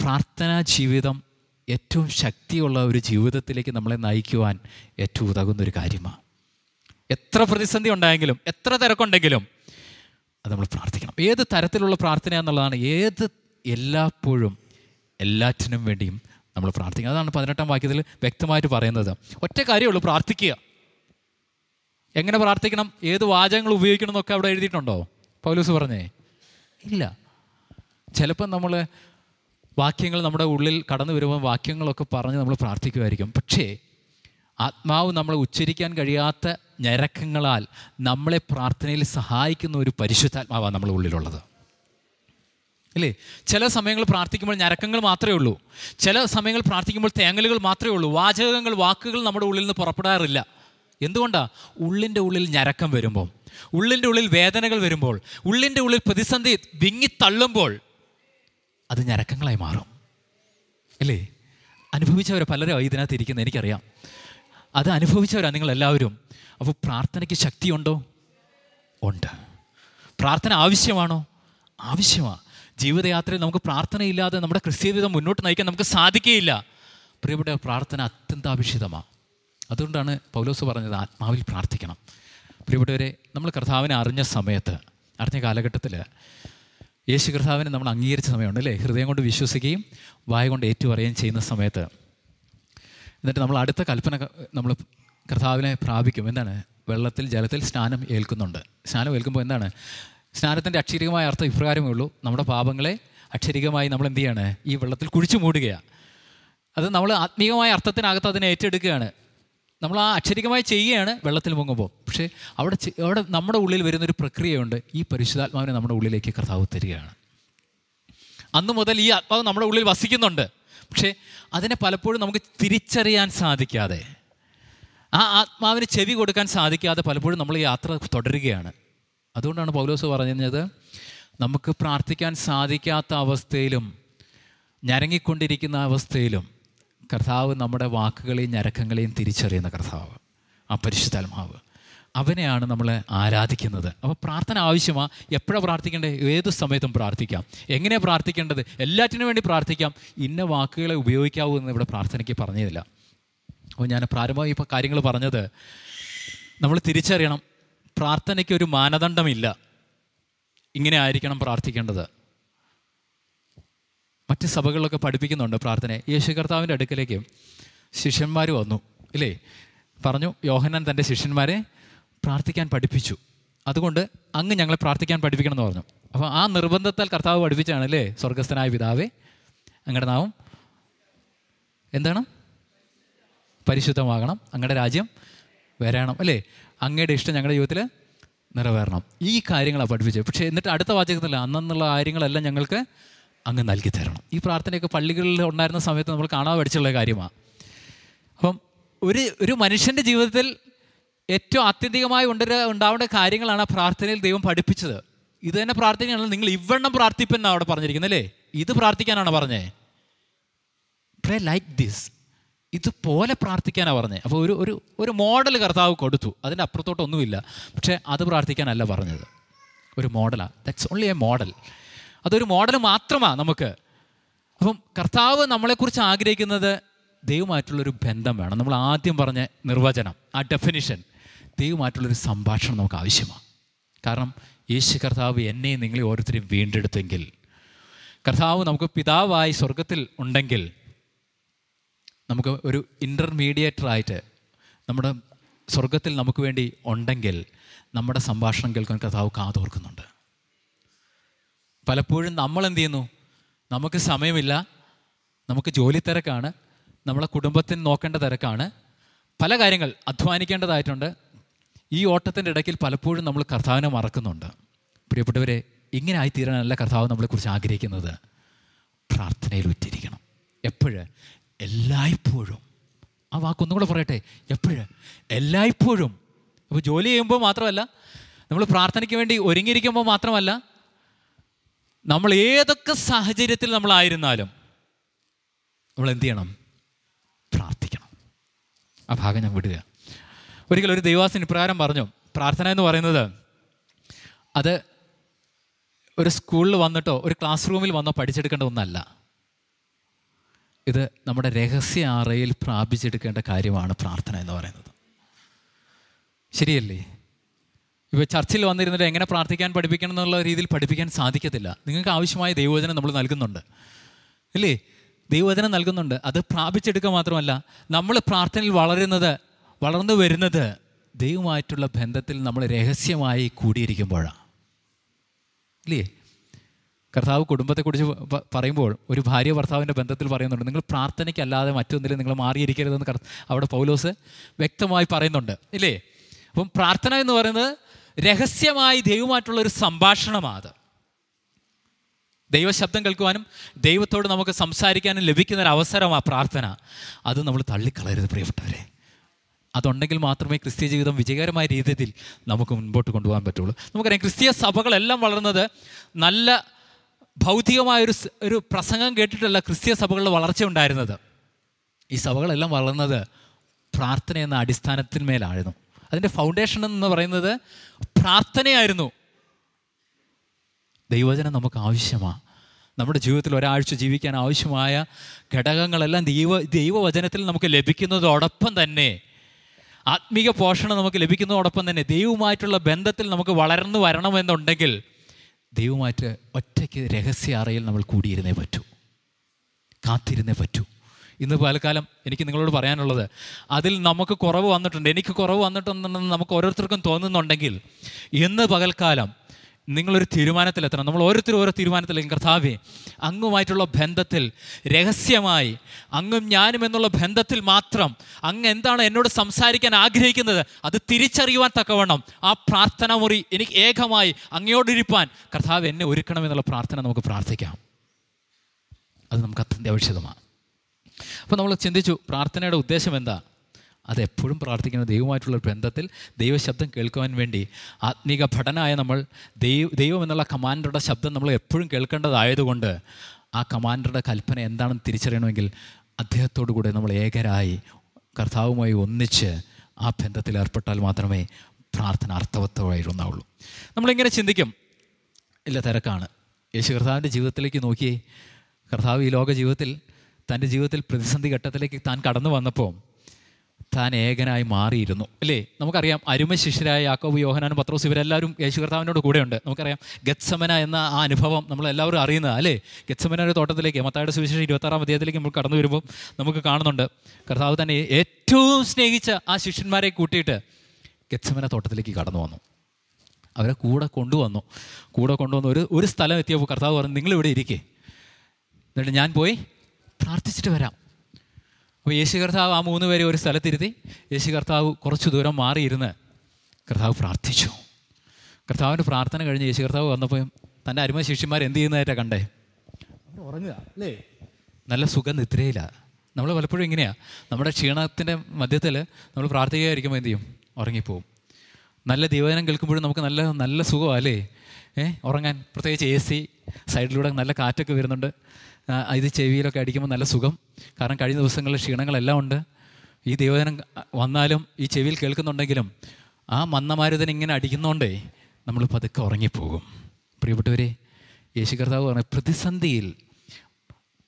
പ്രാർത്ഥനാ ജീവിതം ഏറ്റവും ശക്തിയുള്ള ഒരു ജീവിതത്തിലേക്ക് നമ്മളെ നയിക്കുവാൻ ഏറ്റവും ഉതകുന്ന ഒരു കാര്യമാണ് എത്ര പ്രതിസന്ധി ഉണ്ടായെങ്കിലും എത്ര തിരക്കുണ്ടെങ്കിലും അത് നമ്മൾ പ്രാർത്ഥിക്കണം. ഏത് തരത്തിലുള്ള പ്രാർത്ഥന എന്നുള്ളതാണ് ഏത് എല്ലാപ്പോഴും എല്ലാറ്റിനും വേണ്ടിയും നമ്മൾ പ്രാർത്ഥിക്കുക അതാണ് പതിനെട്ടാം വാക്യത്തിൽ വ്യക്തമായിട്ട് പറയുന്നത്. ഒറ്റ കാര്യമുള്ളൂ പ്രാർത്ഥിക്കുക. എങ്ങനെ പ്രാർത്ഥിക്കണം? ഏത് വാചകങ്ങൾ ഉപയോഗിക്കണം എന്നൊക്കെ അവിടെ എഴുതിയിട്ടുണ്ടോ? പൗലൂസ് പറഞ്ഞേ. ഇല്ല. ചിലപ്പം നമ്മൾ വാക്യങ്ങൾ നമ്മുടെ ഉള്ളിൽ കടന്നു വരുമ്പോൾ വാക്യങ്ങളൊക്കെ പറഞ്ഞ് നമ്മൾ പ്രാർത്ഥിക്കുമായിരിക്കും. പക്ഷേ ആത്മാവ് നമ്മൾ ഉച്ചരിക്കാൻ കഴിയാത്ത ഞരക്കങ്ങളാൽ നമ്മളെ പ്രാർത്ഥനയിൽ സഹായിക്കുന്ന ഒരു പരിശുദ്ധാത്മാവാണ് നമ്മുടെ ഉള്ളിലുള്ളത്. അല്ലേ ചില സമയങ്ങൾ പ്രാർത്ഥിക്കുമ്പോൾ ഞരക്കങ്ങൾ മാത്രമേ ഉള്ളൂ. ചില സമയങ്ങൾ പ്രാർത്ഥിക്കുമ്പോൾ തേങ്ങലുകൾ മാത്രമേ ഉള്ളൂ. വാചകങ്ങൾ വാക്കുകൾ നമ്മുടെ ഉള്ളിൽ നിന്ന് പുറപ്പെടാറില്ല. എന്തുകൊണ്ടാണ് ഉള്ളിന്റെ ഉള്ളിൽ ഞരക്കം വരുമ്പോൾ ഉള്ളിന്റെ ഉള്ളിൽ വേദനകൾ വരുമ്പോൾ ഉള്ളിന്റെ ഉള്ളിൽ പ്രതിസന്ധി വിങ്ങിത്തള്ളുമ്പോൾ അത് ഞരക്കങ്ങളായി മാറും. അല്ലേ അനുഭവിച്ചവരെ പലരും ഇതിനകത്ത് ഇരിക്കുന്നത് എനിക്കറിയാം. അത് അനുഭവിച്ചവരാണ് നിങ്ങളെല്ലാവരും. അപ്പോൾ പ്രാർത്ഥനയ്ക്ക് ശക്തിയുണ്ടോ? ഉണ്ട്. പ്രാർത്ഥന ആവശ്യമാണോ? ആവശ്യമാണ് ജീവിതയാത്രയിൽ നമുക്ക് പ്രാർത്ഥനയില്ലാതെ നമ്മുടെ ക്രിസ്ത്യജീവിതം മുന്നോട്ട് നയിക്കാൻ നമുക്ക് സാധിക്കുകയില്ല. പ്രിയപ്പെട്ട പ്രാർത്ഥന അത്യന്താപേക്ഷിതമാണ് അതുകൊണ്ടാണ് പൗലോസ് പറഞ്ഞത് ആത്മാവിൽ പ്രാർത്ഥിക്കണം. പ്രിയപ്പെട്ടവരെ നമ്മൾ കർത്താവിനെ അറിഞ്ഞ സമയത്ത് അറിഞ്ഞ കാലഘട്ടത്തിൽ യേശു കർത്താവിനെ നമ്മൾ അംഗീകരിച്ച സമയമുണ്ട് അല്ലേ? ഹൃദയം കൊണ്ട് വിശ്വസിക്കുകയും വായ കൊണ്ട് ഏറ്റുപറയുകയും ചെയ്യുന്ന സമയത്ത് എന്നിട്ട് നമ്മൾ അടുത്ത കൽപ്പന നമ്മൾ കർത്താവിനെ പ്രാപിക്കും. എന്താണ്? വെള്ളത്തിൽ ജലത്തിൽ സ്നാനം ഏൽക്കുന്നുണ്ട്. സ്നാനം ഏൽക്കുമ്പോൾ എന്താണ്? സ്നാനത്തിന്റെ അക്ഷരികമായ അർത്ഥം ഇപ്രകാരമേ ഉള്ളൂ. നമ്മുടെ പാപങ്ങളെ അക്ഷരികമായി നമ്മൾ എന്ത് ചെയ്യാണ്? ഈ വെള്ളത്തിൽ കുഴിച്ചു മൂടുകയാണ്. അത് നമ്മൾ ആത്മീയമായ അർത്ഥത്തിനകത്ത് അതിനെ ഏറ്റെടുക്കുകയാണ്. നമ്മൾ ആ അക്ഷരികമായി ചെയ്യുകയാണ് വെള്ളത്തിൽ മുങ്ങുമ്പോൾ. പക്ഷേ അവിടെ അവിടെ നമ്മുടെ ഉള്ളിൽ വരുന്നൊരു പ്രക്രിയയുണ്ട്. ഈ പരിശുദ്ധാത്മാവിനെ നമ്മുടെ ഉള്ളിലേക്ക് കർത്താവ് തരികയാണ്. അന്ന് മുതൽ ഈ ആത്മാവ് നമ്മുടെ ഉള്ളിൽ വസിക്കുന്നുണ്ട്. പക്ഷേ അതിനെ പലപ്പോഴും നമുക്ക് തിരിച്ചറിയാൻ സാധിക്കാതെ ആ ആത്മാവിന് ചെവി കൊടുക്കാൻ സാധിക്കാതെ പലപ്പോഴും നമ്മൾ യാത്ര തുടരുകയാണ്. അതുകൊണ്ടാണ് പൗലോസ് പറഞ്ഞത് നമുക്ക് പ്രാർത്ഥിക്കാൻ സാധിക്കാത്ത അവസ്ഥയിലും ഞരങ്ങിക്കൊണ്ടിരിക്കുന്ന അവസ്ഥയിലും കർത്താവ് നമ്മുടെ വാക്കുകളെയും ഞരക്കങ്ങളെയും തിരിച്ചറിയുന്ന കർത്താവ് ആ പരിശുദ്ധാത്മാവ്. അവനെയാണ് നമ്മൾ ആരാധിക്കുന്നത്. അപ്പോൾ പ്രാർത്ഥന ആവശ്യമാണ് എപ്പോഴാണ് പ്രാർത്ഥിക്കേണ്ടത്? ഏത് സമയത്തും പ്രാർത്ഥിക്കാം. എങ്ങനെയാണ് പ്രാർത്ഥിക്കേണ്ടത്? എല്ലാറ്റിനും വേണ്ടി പ്രാർത്ഥിക്കാം. ഇന്ന വാക്കുകളെ ഉപയോഗിക്കാവൂ എന്ന് ഇവിടെ പ്രാർത്ഥനയ്ക്ക് പറഞ്ഞതില്ല അപ്പോൾ ഞാൻ പ്രാരംഭമായി ഇപ്പോൾ കാര്യങ്ങൾ പറഞ്ഞത് നമ്മൾ തിരിച്ചറിയണം. പ്രാർത്ഥനയ്ക്ക് ഒരു മാനദണ്ഡമില്ല. ഇങ്ങനെ ആയിരിക്കണം പ്രാർത്ഥിക്കേണ്ടത്. മറ്റ് സഭകളിലൊക്കെ പഠിപ്പിക്കുന്നുണ്ട് പ്രാർത്ഥന യേശു കർത്താവിന്റെ അടുക്കലേക്ക് ശിഷ്യന്മാർ വന്നു. ഇല്ലേ? പറഞ്ഞു യോഹന്നാൻ തന്റെ ശിഷ്യന്മാരെ പ്രാർത്ഥിക്കാൻ പഠിപ്പിച്ചു. അതുകൊണ്ട് അങ്ങ് ഞങ്ങളെ പ്രാർത്ഥിക്കാൻ പഠിപ്പിക്കണം എന്ന് പറഞ്ഞു. അപ്പോൾ ആ നിർബന്ധത്താൽ കർത്താവ് പഠിപ്പിച്ചാണ് അല്ലേ സ്വർഗസ്ഥനായ പിതാവേ അങ്ങടെ നാവും എന്താണ്? പരിശുദ്ധമാകണം. അങ്ങയുടെ രാജ്യം വരണം അല്ലേ? അങ്ങയുടെ ഇഷ്ടം ഞങ്ങളുടെ ജീവിതത്തിൽ നിറവേറണം. ഈ കാര്യങ്ങളാണ് പഠിപ്പിച്ചത്. പക്ഷേ എന്നിട്ട് അടുത്ത വാചകത്തില്ല അന്നുള്ള കാര്യങ്ങളെല്ലാം ഞങ്ങൾക്ക് അങ്ങ് നൽകി തരണം. ഈ പ്രാർത്ഥനയൊക്കെ പള്ളികളിൽ ഉണ്ടായിരുന്ന സമയത്ത് നമ്മൾ കാണാതെ പഠിച്ചുള്ള കാര്യമാണ് അപ്പം ഒരു ഒരു മനുഷ്യന്റെ ജീവിതത്തിൽ ഏറ്റവും ആത്യന്തികമായി ഉണ്ട ഉണ്ടാവേണ്ട കാര്യങ്ങളാണ് പ്രാർത്ഥനയിൽ ദൈവം പഠിപ്പിച്ചത്. ഇത് തന്നെ പ്രാർത്ഥനയാണ് നിങ്ങൾ ഇവണ്ണം പ്രാർത്ഥിപ്പെന്നാണ് അവിടെ പറഞ്ഞിരിക്കുന്നത് അല്ലേ? ഇത് പ്രാർത്ഥിക്കാനാണ് പറഞ്ഞേ? പ്രേ ലൈക്ക് ദിസ് ഇതുപോലെ പ്രാർത്ഥിക്കാനാണ് പറഞ്ഞത് അപ്പോൾ ഒരു ഒരു ഒരു മോഡൽ കർത്താവ് കൊടുത്തു. അതിന്റെ അപ്പുറത്തോട്ടൊന്നുമില്ല. പക്ഷേ അത് പ്രാർത്ഥിക്കാനല്ല പറഞ്ഞത്. ഒരു മോഡലാണ് ദാറ്റ്സ് ഓൺലി എ മോഡൽ അതൊരു മോഡൽ മാത്രമാണ് നമുക്ക്. അപ്പം കർത്താവ് നമ്മളെക്കുറിച്ച് ആഗ്രഹിക്കുന്നത് ദൈവമായിട്ടുള്ളൊരു ബന്ധം വേണം. നമ്മൾ ആദ്യം പറഞ്ഞ നിർവചനം ആ ഡെഫിനിഷൻ ദൈവമായിട്ടുള്ളൊരു സംഭാഷണം നമുക്ക് ആവശ്യമാണ് കാരണം യേശു കർത്താവ് എന്നെയും നിങ്ങളെ ഓരോരുത്തരെയും വീണ്ടെടുത്തെങ്കിൽ കർത്താവ് നമുക്ക് പിതാവായി സ്വർഗത്തിൽ ഉണ്ടെങ്കിൽ നമുക്ക് ഒരു ഇന്റർമീഡിയേറ്ററായിട്ട് നമ്മുടെ സ്വർഗത്തിൽ നമുക്ക് വേണ്ടി ഉണ്ടെങ്കിൽ നമ്മുടെ സംഭാഷണം കേൾക്കാൻ കർത്താവ് കാതോർക്കുന്നുണ്ട്. പലപ്പോഴും നമ്മൾ എന്ത് ചെയ്യുന്നു? നമുക്ക് സമയമില്ല നമുക്ക് ജോലി തിരക്കാണ് നമ്മളെ കുടുംബത്തിന് നോക്കേണ്ട തിരക്കാണ് പല കാര്യങ്ങൾ അധ്വാനിക്കേണ്ടതായിട്ടുണ്ട് ഈ ഓട്ടത്തിന്റെ ഇടയ്ക്കിൽ പലപ്പോഴും നമ്മൾ കർത്താവിനെ മറക്കുന്നുണ്ട്. പ്രിയപ്പെട്ടവരെ ഇങ്ങനെ ആയിത്തീരാനല്ല കർത്താവ് നമ്മളെക്കുറിച്ച് ആഗ്രഹിക്കുന്നത്. പ്രാർത്ഥനയിൽ ഉറ്റിരിക്കണം. എപ്പോഴ്? എല്ലായ്പ്പോഴും. ആ വാക്കൊന്നും കൂടെ പറയട്ടെ. എപ്പോഴ്? എല്ലായ്പ്പോഴും. അപ്പോൾ ജോലി ചെയ്യുമ്പോൾ മാത്രമല്ല നമ്മൾ പ്രാർത്ഥനയ്ക്ക് വേണ്ടി ഒരുങ്ങിയിരിക്കുമ്പോൾ മാത്രമല്ല നമ്മൾ ഏതൊക്കെ സാഹചര്യത്തിൽ നമ്മളായിരുന്നാലും നമ്മൾ എന്ത് ചെയ്യണം? പ്രാർത്ഥിക്കണം. ആ ഭാഗം ഞാൻ വിടുക. ഒരിക്കൽ ഒരു ദൈവാസൻ ഇപ്രകാരം പറഞ്ഞു. പ്രാർത്ഥന എന്ന് പറയുന്നത് അത് ഒരു സ്കൂളിൽ വന്നിട്ടോ ഒരു ക്ലാസ് റൂമിൽ വന്നോ പഠിച്ചെടുക്കേണ്ട ഒന്നല്ല. ഇത് നമ്മുടെ രഹസ്യ അറയിൽ പ്രാപിച്ചെടുക്കേണ്ട കാര്യമാണ് പ്രാർത്ഥന എന്ന് പറയുന്നത്. ശരിയല്ലേ? ഇപ്പോൾ ചർച്ചിൽ വന്നിരുന്നിട്ട് എങ്ങനെ പ്രാർത്ഥിക്കാൻ പഠിപ്പിക്കണം എന്നുള്ള രീതിയിൽ പഠിപ്പിക്കാൻ സാധിക്കത്തില്ല. നിങ്ങൾക്ക് ആവശ്യമായ ദൈവവചനം നമ്മൾ നൽകുന്നുണ്ട്. ഇല്ലേ? ദൈവവചനം നൽകുന്നുണ്ട്. അത് പ്രാപിച്ചെടുക്കുക മാത്രമല്ല നമ്മൾ പ്രാർത്ഥനയിൽ വളരുന്നത് വളർന്നു വരുന്നത് ദൈവമായിട്ടുള്ള ബന്ധത്തിൽ നമ്മൾ രഹസ്യമായി കൂടിയിരിക്കുമ്പോഴാണ് ഇല്ലേ? കർത്താവ് കുടുംബത്തെക്കുറിച്ച് പറയുമ്പോൾ ഒരു ഭാര്യ ഭർത്താവിന്റെ ബന്ധത്തിൽ പറയുന്നുണ്ട് നിങ്ങൾ പ്രാർത്ഥനയ്ക്കല്ലാതെ മറ്റൊന്നിലും നിങ്ങൾ മാറിയിരിക്കരുതെന്ന് കർ- അവിടെ പൗലോസ് വ്യക്തമായി പറയുന്നുണ്ട് ഇല്ലേ? അപ്പം പ്രാർത്ഥന എന്ന് പറയുന്നത് രഹസ്യമായി ദൈവമായിട്ടുള്ള ഒരു സംഭാഷണമാണ് അത്. ദൈവശബ്ദം കേൾക്കുവാനും ദൈവത്തോട് നമുക്ക് സംസാരിക്കാനും ലഭിക്കുന്ന ഒരു അവസരമാണ് പ്രാർത്ഥന. അത് നമ്മൾ തള്ളിക്കളയരുത് പ്രിയപ്പെട്ടവരെ. അതുണ്ടെങ്കിൽ മാത്രമേ ക്രിസ്തീയ ജീവിതം വിജയകരമായ രീതിയിൽ നമുക്ക് മുൻപോട്ട് കൊണ്ടുപോകാൻ പറ്റുള്ളൂ. നമുക്കറിയാം ക്രിസ്തീയ സഭകളെല്ലാം വളർന്നത് നല്ല ഭൗതികമായൊരു ഒരു പ്രസംഗം കേട്ടിട്ടല്ല ക്രിസ്തീയ സഭകളുടെ വളർച്ച ഉണ്ടായിരുന്നത്. ഈ സഭകളെല്ലാം വളർന്നത് പ്രാർത്ഥന എന്ന അടിസ്ഥാനത്തിന്മേലായിരുന്നു അതിന്റെ ഫൗണ്ടേഷൻ എന്ന് പറയുന്നത് പ്രാർത്ഥനയായിരുന്നു. ദൈവചനം നമുക്ക് ആവശ്യമാണ് നമ്മുടെ ജീവിതത്തിൽ ഒരാഴ്ച ജീവിക്കാൻ ആവശ്യമായ ഘടകങ്ങളെല്ലാം ദൈവ ദൈവവചനത്തിൽ നമുക്ക് ലഭിക്കുന്നതോടൊപ്പം തന്നെ ആത്മീക പോഷണം നമുക്ക് ലഭിക്കുന്നതോടൊപ്പം തന്നെ ദൈവവുമായിട്ടുള്ള ബന്ധത്തിൽ നമുക്ക് വളർന്നു വരണമെന്നുണ്ടെങ്കിൽ ദൈവമായിട്ട് ഒറ്റയ്ക്ക് രഹസ്യ അറയിൽ നമ്മൾ കൂടിയിരുന്നേ പറ്റൂ. കാത്തിരുന്നേ പറ്റൂ. ഇന്ന് പലകാലം എനിക്ക് നിങ്ങളോട് പറയാനുള്ളത് അതിൽ നമുക്ക് കുറവ് വന്നിട്ടുണ്ട് എനിക്ക് കുറവ് വന്നിട്ടുണ്ടെന്ന് നമുക്ക് ഓരോരുത്തർക്കും തോന്നുന്നുണ്ടെങ്കിൽ ഇന്ന് പകൽക്കാലം നിങ്ങളൊരു തീരുമാനത്തിലെത്തണം. നമ്മൾ ഓരോരുത്തരും ഓരോ തീരുമാനത്തിലേക്ക് കർത്താവേ അങ്ങുമായിട്ടുള്ള ബന്ധത്തിൽ രഹസ്യമായി അങ്ങും ഞാനും എന്നുള്ള ബന്ധത്തിൽ മാത്രം അങ്ങ് എന്താണ് എന്നോട് സംസാരിക്കാൻ ആഗ്രഹിക്കുന്നത്? അത് തിരിച്ചറിയുവാൻ തക്കവണ്ണം ആ പ്രാർത്ഥന മുറി എനിക്ക് ഏകമായി അങ്ങയോടിരിപ്പാൻ കർത്താവ് എന്നെ ഒരുക്കണമെന്നുള്ള പ്രാർത്ഥന നമുക്ക് പ്രാർത്ഥിക്കാം. അത് നമുക്ക് അത്യന്താപേക്ഷിതമാണ്. അപ്പോൾ നമ്മൾ ചിന്തിച്ചു പ്രാർത്ഥനയുടെ ഉദ്ദേശം എന്താ? അത് എപ്പോഴും പ്രാർത്ഥിക്കുന്ന ദൈവമായിട്ടുള്ള ബന്ധത്തിൽ ദൈവശബ്ദം കേൾക്കുവാൻ വേണ്ടി ആത്മീക ഭടനായ നമ്മൾ ദൈവ ദൈവം എന്നുള്ള കമാൻഡറുടെ ശബ്ദം നമ്മൾ എപ്പോഴും കേൾക്കേണ്ടതായതുകൊണ്ട് ആ കമാൻഡറുടെ കൽപ്പന എന്താണെന്ന് തിരിച്ചറിയണമെങ്കിൽ അദ്ദേഹത്തോടു കൂടെ നമ്മൾ ഏകരായി കർത്താവുമായി ഒന്നിച്ച് ആ ബന്ധത്തിൽ ഏർപ്പെട്ടാൽ മാത്രമേ പ്രാർത്ഥന അർത്ഥവത്തമായിരുന്നാവുള്ളൂ നമ്മളിങ്ങനെ ചിന്തിക്കും ഇല്ല തിരക്കാണ്. യേശു കർത്താവിന്റെ ജീവിതത്തിലേക്ക് നോക്കിയേ കർത്താവ് ഈ ലോക ജീവിതത്തിൽ തന്റെ ജീവിതത്തിൽ പ്രതിസന്ധി ഘട്ടത്തിലേക്ക് താൻ കടന്നു വന്നപ്പോൾ താൻ ഏകനായി മാറിയിരുന്നു. അല്ലേ? നമുക്കറിയാം അരുമ ശിഷ്യരായ യാക്കോബ് യോഹനാനും പത്രോസ് ഇവരെല്ലാവരും യേശു കർത്താവിനോട് കൂടെയുണ്ട് നമുക്കറിയാം ഗത്സമന എന്ന ആ അനുഭവം നമ്മളെല്ലാവരും അറിയുന്നത് അല്ലേ? ഗത്സമന ഒരു തോട്ടത്തിലേക്ക് മത്തായുടെ സുവിശേഷം ഇരുപത്താറാം അധ്യായത്തിലേക്ക് നമ്മൾ കടന്നു വരുമ്പോൾ നമുക്ക് കാണുന്നുണ്ട്. കർത്താവ് തന്നെ ഏറ്റവും സ്നേഹിച്ച ആ ശിഷ്യന്മാരെ കൂട്ടിയിട്ട് ഗത്സമന തോട്ടത്തിലേക്ക് കടന്നു വന്നു. അവരെ കൂടെ കൊണ്ടുവന്നു. കൂടെ കൊണ്ടുവന്ന് ഒരു ഒരു സ്ഥലം എത്തിയപ്പോൾ കർത്താവ് പറഞ്ഞു നിങ്ങളിവിടെ ഇരിക്കേ. എന്നിട്ട് ഞാൻ പോയി പ്രാർത്ഥിച്ചിട്ട് വരാം. അപ്പോൾ യേശു കർത്താവ് ആ മൂന്ന് പേരെ ഒരു സ്ഥലത്തിരുത്തി. യേശു കർത്താവ് കുറച്ച് ദൂരം മാറിയിരുന്ന് കർത്താവ് പ്രാർത്ഥിച്ചു. കർത്താവിന്റെ പ്രാർത്ഥന കഴിഞ്ഞ് യേശു കർത്താവ് വന്നപ്പോൾ തന്റെ അരുമ ശിഷ്യന്മാർ എന്ത് ചെയ്യുന്നതായിട്ടാണ് കണ്ടേ? ഉറങ്ങുക അല്ലേ? നല്ല സുഖം നിദ്രയില്ല നമ്മൾ പലപ്പോഴും ഇങ്ങനെയാണ് നമ്മുടെ ക്ഷീണത്തിന്റെ മധ്യത്തിൽ നമ്മൾ പ്രാർത്ഥിക്കുകയായിരിക്കുമ്പോൾ എന്ത് ചെയ്യും? ഉറങ്ങിപ്പോവും. നല്ല ദൈവനം കേൾക്കുമ്പോഴും നമുക്ക് നല്ല നല്ല സുഖമാണ് അല്ലേ? ഏ ഉറങ്ങാൻ. പ്രത്യേകിച്ച് എ സി സൈഡിലൂടെ നല്ല കാറ്റൊക്കെ വരുന്നുണ്ട്. ഇത് ചെവിയിലൊക്കെ അടിക്കുമ്പോൾ നല്ല സുഖം. കാരണം കഴിഞ്ഞ ദിവസങ്ങളിൽ ക്ഷീണങ്ങളെല്ലാം ഉണ്ട്. ഈ ദൈവജനം വന്നാലും ഈ ചെവിയിൽ കേൾക്കുന്നുണ്ടെങ്കിലും ആ മന്ദമാരുതൻ ഇങ്ങനെ അടിക്കുന്നതുകൊണ്ടേ നമ്മൾ പതുക്കെ ഉറങ്ങിപ്പോകും. പ്രിയപ്പെട്ടവരെ യേശു കർത്താവ് പറഞ്ഞ പ്രതിസന്ധിയിൽ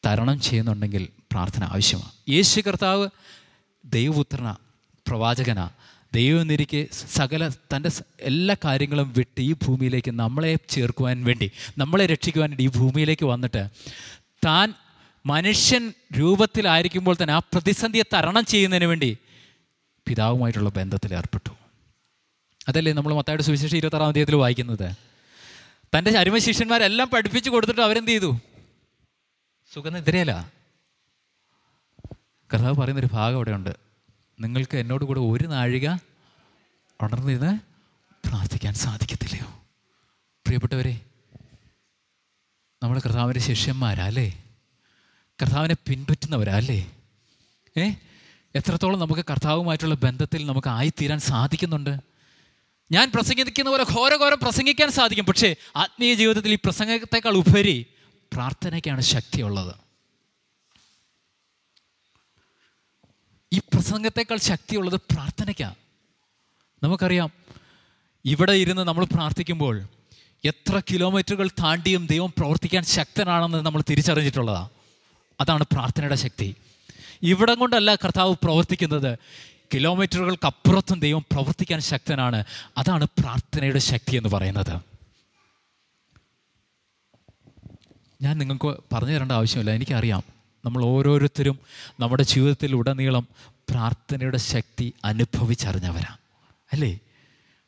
തരണം ചെയ്യുന്നുണ്ടെങ്കിൽ പ്രാർത്ഥന ആവശ്യമാണ്. യേശു കർത്താവ് ദൈവപുത്രന പ്രവാചകന. ദൈവനിരിക്ക് സകല തന്റെ എല്ലാ കാര്യങ്ങളും വിട്ട് ഈ ഭൂമിയിലേക്ക് നമ്മളെ ചേർക്കുവാൻ വേണ്ടി നമ്മളെ രക്ഷിക്കുവാൻ വേണ്ടി ഈ ഭൂമിയിലേക്ക് വന്നിട്ട് താൻ മനുഷ്യൻ രൂപത്തിലായിരിക്കുമ്പോൾ തന്നെ ആ പ്രതിസന്ധിയെ തരണം ചെയ്യുന്നതിന് വേണ്ടി പിതാവുമായിട്ടുള്ള ബന്ധത്തിൽ ഏർപ്പെട്ടു. അതല്ലേ നമ്മൾ മത്തായുടെ സുവിശേഷം ഇരുപത്താറാം അധ്യായത്തിൽ വായിക്കുന്നത്? തന്റെ അരുമ ശിഷ്യന്മാരെല്ലാം പഠിപ്പിച്ചു കൊടുത്തിട്ട് അവരെന്ത് ചെയ്തു? സുഖനിദ്രയല്ല കർത്താവ് പറയുന്നൊരു ഭാഗം അവിടെയുണ്ട്. നിങ്ങൾക്ക് എന്നോട് കൂടെ ഒരു നാഴിക ഉണർന്നിരുന്ന് പ്രാർത്ഥിക്കാൻ സാധിക്കത്തില്ലയോ? പ്രിയപ്പെട്ടവരെ നമ്മൾ കർത്താവിന്റെ ശിഷ്യന്മാരാ അല്ലേ കർത്താവിനെ പിൻപറ്റുന്നവരാ അല്ലേ ഏ? എത്രത്തോളം നമുക്ക് കർത്താവുമായിട്ടുള്ള ബന്ധത്തിൽ നമുക്ക് ആയിത്തീരാൻ സാധിക്കുന്നുണ്ട്? ഞാൻ പ്രസംഗിക്കുന്ന പോലെ ഘോരഘോരം പ്രസംഗിക്കാൻ സാധിക്കും. പക്ഷേ ആത്മീയ ജീവിതത്തിൽ ഈ പ്രസംഗത്തെക്കാൾ ഉപരി പ്രാർത്ഥനയ്ക്കാണ് ശക്തിയുള്ളത്. ഈ പ്രസംഗത്തെക്കാൾ ശക്തിയുള്ളത് പ്രാർത്ഥനയ്ക്കാണ് നമുക്കറിയാം ഇവിടെ ഇരുന്ന് നമ്മൾ പ്രാർത്ഥിക്കുമ്പോൾ എത്ര കിലോമീറ്ററുകൾ താണ്ടിയും ദൈവം പ്രവർത്തിക്കാൻ ശക്തനാണെന്ന് നമ്മൾ തിരിച്ചറിഞ്ഞിട്ടുള്ളതാണ് അതാണ് പ്രാർത്ഥനയുടെ ശക്തി. ഇവിടം കൊണ്ടല്ല കർത്താവ് പ്രവർത്തിക്കുന്നത്. കിലോമീറ്ററുകൾക്കപ്പുറത്തും ദൈവം പ്രവർത്തിക്കാൻ ശക്തനാണ്. അതാണ് പ്രാർത്ഥനയുടെ ശക്തി എന്ന് പറയുന്നത്. ഞാൻ നിങ്ങൾക്ക് പറഞ്ഞു തരേണ്ട ആവശ്യമില്ല. എനിക്കറിയാം. നമ്മൾ ഓരോരുത്തരും നമ്മുടെ ജീവിതത്തിൽ ഉടനീളം പ്രാർത്ഥനയുടെ ശക്തി അനുഭവിച്ചറിഞ്ഞവരാ. അല്ലേ?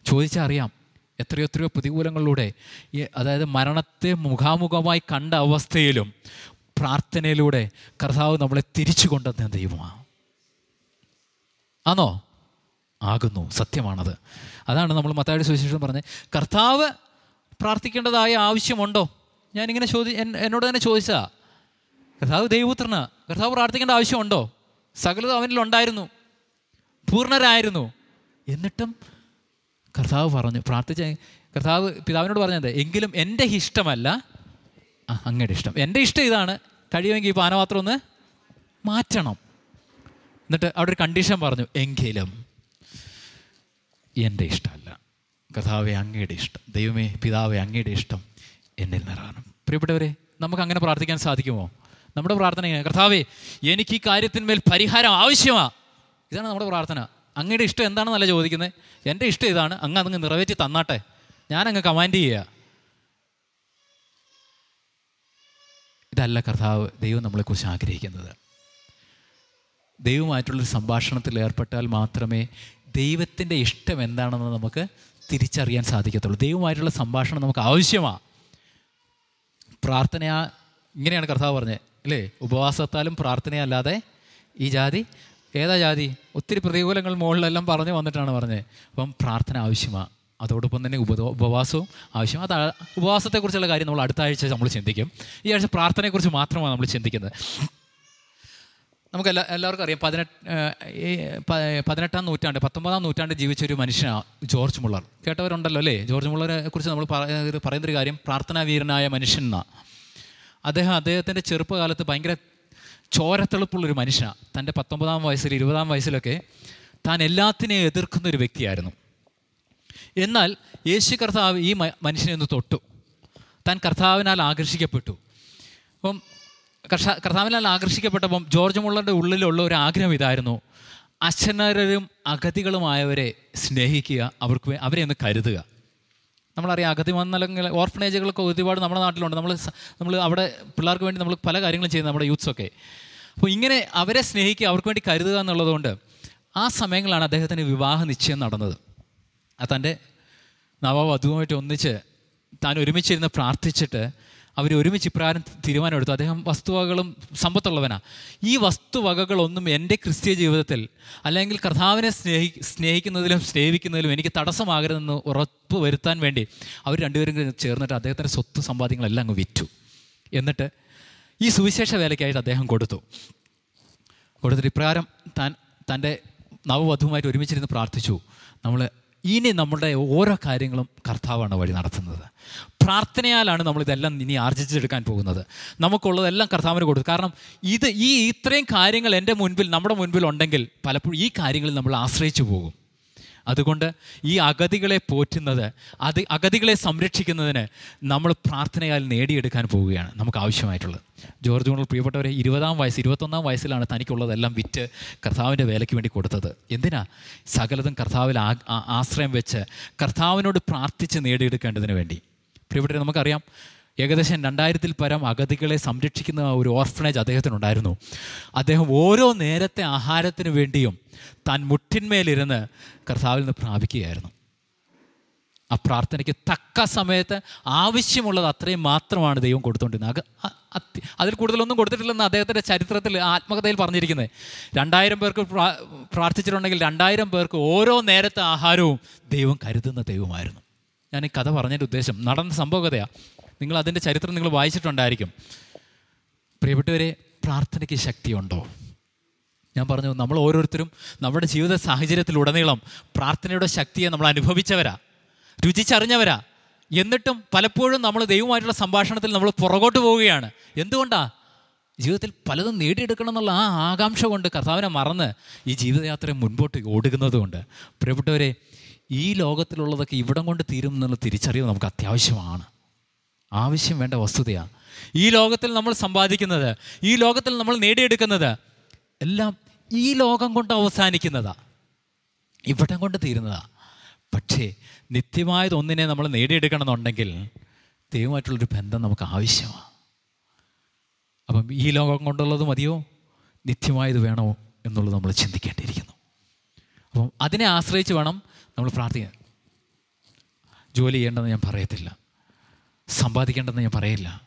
ചോദിച്ചാൽ അറിയാം. എത്രയോ എത്രയോ പ്രതികൂലങ്ങളിലൂടെ അതായത് മരണത്തെ മുഖാമുഖമായി കണ്ട അവസ്ഥയിലും പ്രാർത്ഥനയിലൂടെ കർത്താവ് നമ്മളെ തിരിച്ചു കൊണ്ടുവന്ന ദൈവമാണ്. ആണോ ആകുന്നു. സത്യമാണത്. അതാണ് നമ്മൾ മത്തായുടെ സുവിശേഷം പറഞ്ഞത്. കർത്താവ് പ്രാർത്ഥിക്കേണ്ടതായ ആവശ്യമുണ്ടോ? ഞാനിങ്ങനെ ചോദി എന്നോട് തന്നെ ചോദിച്ചാ കർത്താവ് ദൈവപുത്രന് കർത്താവ് പ്രാർത്ഥിക്കേണ്ട ആവശ്യമുണ്ടോ? സകലത് അവനിലുണ്ടായിരുന്നു. പൂർണരായിരുന്നു. എന്നിട്ടും കർത്താവ് പറഞ്ഞു പ്രാർത്ഥിച്ച കർത്താവ് പിതാവിനോട് പറഞ്ഞത് എങ്കിലും എന്റെ ഇഷ്ടമല്ല ആ അങ്ങയുടെ ഇഷ്ടം. എന്റെ ഇഷ്ടം ഇതാണ് കഴിയുമെങ്കിൽ ഈ പാനപാത്രം ഒന്ന് മാറ്റണം. എന്നിട്ട് അവിടെ ഒരു കണ്ടീഷൻ പറഞ്ഞു എങ്കിലും എന്റെ ഇഷ്ടമല്ല കഥാവെ അങ്ങയുടെ ഇഷ്ടം ദൈവമേ പിതാവെ അങ്ങയുടെ ഇഷ്ടം എന്നിൽ നിറയണം പ്രിയപ്പെട്ടവരെ നമുക്ക് അങ്ങനെ പ്രാർത്ഥിക്കാൻ സാധിക്കുമോ? നമ്മുടെ പ്രാർത്ഥന ഇങ്ങനെ, കർത്താവേ എനിക്ക് ഈ കാര്യത്തിന്മേൽ പരിഹാരം ആവശ്യമാണ് ഇതാണ് നമ്മുടെ പ്രാർത്ഥന. അങ്ങയുടെ ഇഷ്ടം എന്താണെന്നല്ല ചോദിക്കുന്നത് എന്റെ ഇഷ്ടം ഇതാണ്. അങ്ങ് അതങ്ങ് നിറവേറ്റി തന്നാട്ടെ. ഞാനങ്ങ് കമാൻഡ് ചെയ്യുക. ഇതല്ല കർത്താവ് ദൈവം നമ്മളെക്കുറിച്ച് ആഗ്രഹിക്കുന്നത്. ദൈവമായിട്ടുള്ളൊരു സംഭാഷണത്തിൽ ഏർപ്പെട്ടാൽ മാത്രമേ ദൈവത്തിന്റെ ഇഷ്ടം എന്താണെന്ന് നമുക്ക് തിരിച്ചറിയാൻ സാധിക്കത്തുള്ളൂ. ദൈവമായിട്ടുള്ള സംഭാഷണം നമുക്ക് ആവശ്യമാണ് പ്രാർത്ഥന ഇങ്ങനെയാണ് കർത്താവ് പറഞ്ഞത് അല്ലേ? ഉപവാസത്താലും പ്രാർത്ഥനയല്ലാതെ ഈ ജാതി ഏതാ ജാതി? ഒത്തിരി പ്രതികൂലങ്ങൾ മുകളിലെല്ലാം പറഞ്ഞു വന്നിട്ടാണ് പറഞ്ഞത്. അപ്പം പ്രാർത്ഥന ആവശ്യമാണ് അതോടൊപ്പം തന്നെ ഉപ ഉപവാസവും ആവശ്യമാണ് അത് ഉപവാസത്തെക്കുറിച്ചുള്ള കാര്യം നമ്മൾ അടുത്ത ആഴ്ച നമ്മൾ ചിന്തിക്കും. ഈ ആഴ്ച പ്രാർത്ഥനയെക്കുറിച്ച് മാത്രമാണ് നമ്മൾ ചിന്തിക്കുന്നത്. നമുക്ക് എല്ലാ എല്ലാവർക്കും അറിയാം. പതിനെട്ട് ഈ പതിനെട്ടാം നൂറ്റാണ്ട് പത്തൊമ്പതാം നൂറ്റാണ്ട് ജീവിച്ചൊരു മനുഷ്യനാണ് ജോർജ് മുള്ളർ. കേട്ടവരുണ്ടല്ലോ അല്ലേ? ജോർജ് മുള്ളറെ കുറിച്ച് നമ്മൾ പറ- പറയുന്നൊരു കാര്യം പ്രാർത്ഥനാവീരനായ മനുഷ്യൻ എന്നാണ് അദ്ദേഹം അദ്ദേഹത്തിന്റെ ചെറുപ്പകാലത്ത് ഭയങ്കര ചോരത്തെളുപ്പുള്ളൊരു മനുഷ്യനാണ് തന്റെ പത്തൊമ്പതാം വയസ്സിൽ ഇരുപതാം വയസ്സിലൊക്കെ താൻ എല്ലാത്തിനെയും എതിർക്കുന്ന ഒരു വ്യക്തിയായിരുന്നു. എന്നാൽ യേശു കർത്താവ് ഈ മനുഷ്യനെ ഒന്ന് തൊട്ടു. താൻ കർത്താവിനാൽ ആകർഷിക്കപ്പെട്ടു. അപ്പം കർഷ കർത്താവിനാൽ ആകർഷിക്കപ്പെട്ടപ്പം ജോർജ് മുള്ളറിന്റെ ഉള്ളിലുള്ള ഒരു ആഗ്രഹം ഇതായിരുന്നു. അച്ഛനരും അഗതികളുമായവരെ സ്നേഹിക്കുക അവർക്ക് അവരെ ഒന്ന് കരുതുക. നമ്മളറിയാം അഗതി മന്ദലങ്ങൾ ഓർഫനേജുകളൊക്കെ ഒരുപാട് നമ്മുടെ നാട്ടിലുണ്ട്. നമ്മൾ നമ്മൾ അവിടെ പിള്ളേർക്ക് വേണ്ടി നമ്മൾ പല കാര്യങ്ങളും ചെയ്യുന്നത് നമ്മുടെ യൂത്ത്സൊക്കെ. അപ്പോൾ ഇങ്ങനെ അവരെ സ്നേഹിക്കുക അവർക്ക് വേണ്ടി കരുതുക എന്നുള്ളതുകൊണ്ട് ആ സമയങ്ങളാണ് അദ്ദേഹത്തിന് വിവാഹ നിശ്ചയം നടന്നത്. തന്റെ നവവധുവുമായിട്ട് ഒന്നിച്ച് താൻ ഒരുമിച്ചിരുന്ന് പ്രാർത്ഥിച്ചിട്ട് അവർ ഒരുമിച്ച് ഇപ്രകാരം തീരുമാനമെടുത്തു. അദ്ദേഹം വസ്തുവകകളും സമ്പത്തുള്ളവനാണ് ഈ വസ്തുവകകളൊന്നും എന്റെ ക്രിസ്തീയ ജീവിതത്തിൽ അല്ലെങ്കിൽ കർത്താവിനെ സ്നേഹി സ്നേഹിക്കുന്നതിലും സ്നേഹിക്കുന്നതിലും എനിക്ക് തടസ്സമാകരുതെന്ന് ഉറപ്പ് വരുത്താൻ വേണ്ടി അവർ രണ്ടുപേരും ചേർന്നിട്ട് അദ്ദേഹത്തിന്റെ സ്വത്ത് സമ്പാദ്യങ്ങളെല്ലാം അങ്ങ് വിറ്റു. എന്നിട്ട് ഈ സുവിശേഷ വേലയ്ക്കായിട്ട് അദ്ദേഹം കൊടുത്തു. കൊടുത്തിട്ട് ഇപ്രകാരം താൻ തന്റെ നവവധുവുമായിട്ട് ഒരുമിച്ചിരുന്ന് പ്രാർത്ഥിച്ചു. നമ്മൾ ഇനി നമ്മുടെ ഓരോ കാര്യങ്ങളും കർത്താവാണ് വഴി നടത്തുന്നത്. പ്രാർത്ഥനയാലാണ് നമ്മളിതെല്ലാം ഇനി ആർജിച്ചെടുക്കാൻ പോകുന്നത്. നമുക്കുള്ളതെല്ലാം കർത്താവിന് കൊടുത്തു. കാരണം ഇത് ഈ ഇത്രയും കാര്യങ്ങൾ എന്റെ മുൻപിൽ നമ്മുടെ മുൻപിൽ ഉണ്ടെങ്കിൽ പലപ്പോഴും ഈ കാര്യങ്ങളിൽ നമ്മൾ ആശ്രയിച്ചു പോകും. അതുകൊണ്ട് ഈ അഗതികളെ പോറ്റുന്നത് അത് അഗതികളെ സംരക്ഷിക്കുന്നതിന് നമ്മൾ പ്രാർത്ഥനയാൽ നേടിയെടുക്കാൻ പോവുകയാണ് നമുക്ക് ആവശ്യമായിട്ടുള്ളത്. ജോർജ് മോണൽ പ്രിയപ്പെട്ടവരെ ഇരുപതാം വയസ്സ് ഇരുപത്തൊന്നാം വയസ്സിലാണ് തനിക്കുള്ളതെല്ലാം വിറ്റ് കർത്താവിന്റെ വേലയ്ക്ക് വേണ്ടി കൊടുത്തത്. എന്തിനാ? സകലതും കർത്താവിൽ ആശ്രയം വെച്ച് കർത്താവിനോട് പ്രാർത്ഥിച്ച് നേടിയെടുക്കേണ്ടതിന് വേണ്ടി. പ്രിയപ്പെട്ടവരെ നമുക്കറിയാം ഏകദേശം രണ്ടായിരത്തിൽ പരം അഗതികളെ സംരക്ഷിക്കുന്ന ഒരു ഓർഫനേജ് അദ്ദേഹത്തിനുണ്ടായിരുന്നു. അദ്ദേഹം ഓരോ നേരത്തെ ആഹാരത്തിന് വേണ്ടിയും താൻ മുട്ടിന്മേലിരുന്ന് കർത്താവിൽ നിന്ന് പ്രാപിക്കുകയായിരുന്നു. ആ പ്രാർത്ഥനയ്ക്ക് തക്ക സമയത്ത് ആവശ്യമുള്ളത് അത്രയും മാത്രമാണ് ദൈവം കൊടുത്തുകൊണ്ടിരുന്നത് അതിൽ കൂടുതലൊന്നും കൊടുത്തിട്ടില്ലെന്ന് അദ്ദേഹത്തിന്റെ ചരിത്രത്തിൽ ആത്മകഥയിൽ പറഞ്ഞിരിക്കുന്നത്. രണ്ടായിരം പേർക്ക് പ്രാ- പ്രാർത്ഥിച്ചിട്ടുണ്ടെങ്കിൽ രണ്ടായിരം പേർക്ക് ഓരോ നേരത്തെ ആഹാരവും ദൈവം കരുതുന്ന ദൈവമായിരുന്നു. ഞാൻ ഈ കഥ പറഞ്ഞതിന്റെ ഉദ്ദേശം നടന്ന സംഭവകഥയാണ് നിങ്ങൾ അതിന്റെ ചരിത്രം നിങ്ങൾ വായിച്ചിട്ടുണ്ടായിരിക്കും. പ്രിയപ്പെട്ടവരെ പ്രാർത്ഥനയ്ക്ക് ശക്തിയുണ്ടോ? ഞാൻ പറഞ്ഞു നമ്മൾ ഓരോരുത്തരും നമ്മുടെ ജീവിത സാഹചര്യത്തിലുടനീളം പ്രാർത്ഥനയുടെ ശക്തിയെ നമ്മൾ അനുഭവിച്ചവരാ രുചിച്ചറിഞ്ഞവരാ. എന്നിട്ടും പലപ്പോഴും നമ്മൾ ദൈവമായിട്ടുള്ള സംഭാഷണത്തിൽ നമ്മൾ പുറകോട്ട് പോവുകയാണ്. എന്തുകൊണ്ടാ? ജീവിതത്തിൽ പലതും നേടിയെടുക്കണം എന്നുള്ള ആ ആകാംക്ഷ കൊണ്ട് കർത്താവിനെ മറന്ന് ഈ ജീവിതയാത്ര മുൻപോട്ട് ഓടുന്നത് കൊണ്ട്. പ്രിയപ്പെട്ടവരെ ഈ ലോകത്തിലുള്ളതൊക്കെ ഇവിടം കൊണ്ട് തീരും എന്നുള്ള തിരിച്ചറിവ് നമുക്ക് അത്യാവശ്യമാണ്. ആവശ്യം വേണ്ട വസ്തുതയാണ്. ഈ ലോകത്തിൽ നമ്മൾ സമ്പാദിക്കുന്നത് ഈ ലോകത്തിൽ നമ്മൾ നേടിയെടുക്കുന്നത് എല്ലാം ഈ ലോകം കൊണ്ട് അവസാനിക്കുന്നതാ. ഇവിടം കൊണ്ട് തീരുന്നതാ. പക്ഷേ നിത്യമായത് ഒന്നിനെ നമ്മൾ നേടിയെടുക്കണമെന്നുണ്ടെങ്കിൽ ദൈവമായിട്ടുള്ളൊരു ബന്ധം നമുക്ക് ആവശ്യമാണ് അപ്പം ഈ ലോകം കൊണ്ടുള്ളത് മതിയോ? നിത്യമായത് വേണോ എന്നുള്ളത് നമ്മൾ ചിന്തിക്കേണ്ടിയിരിക്കുന്നു. അപ്പം അതിനെ ആശ്രയിച്ച് വേണം നമ്മൾ പ്രാർത്ഥിക്കാൻ. ജോലി ചെയ്യേണ്ടെന്ന് ഞാൻ പറയത്തില്ല. സമ്പാദിക്കേണ്ടെന്ന് ഞാൻ പറയില്ല.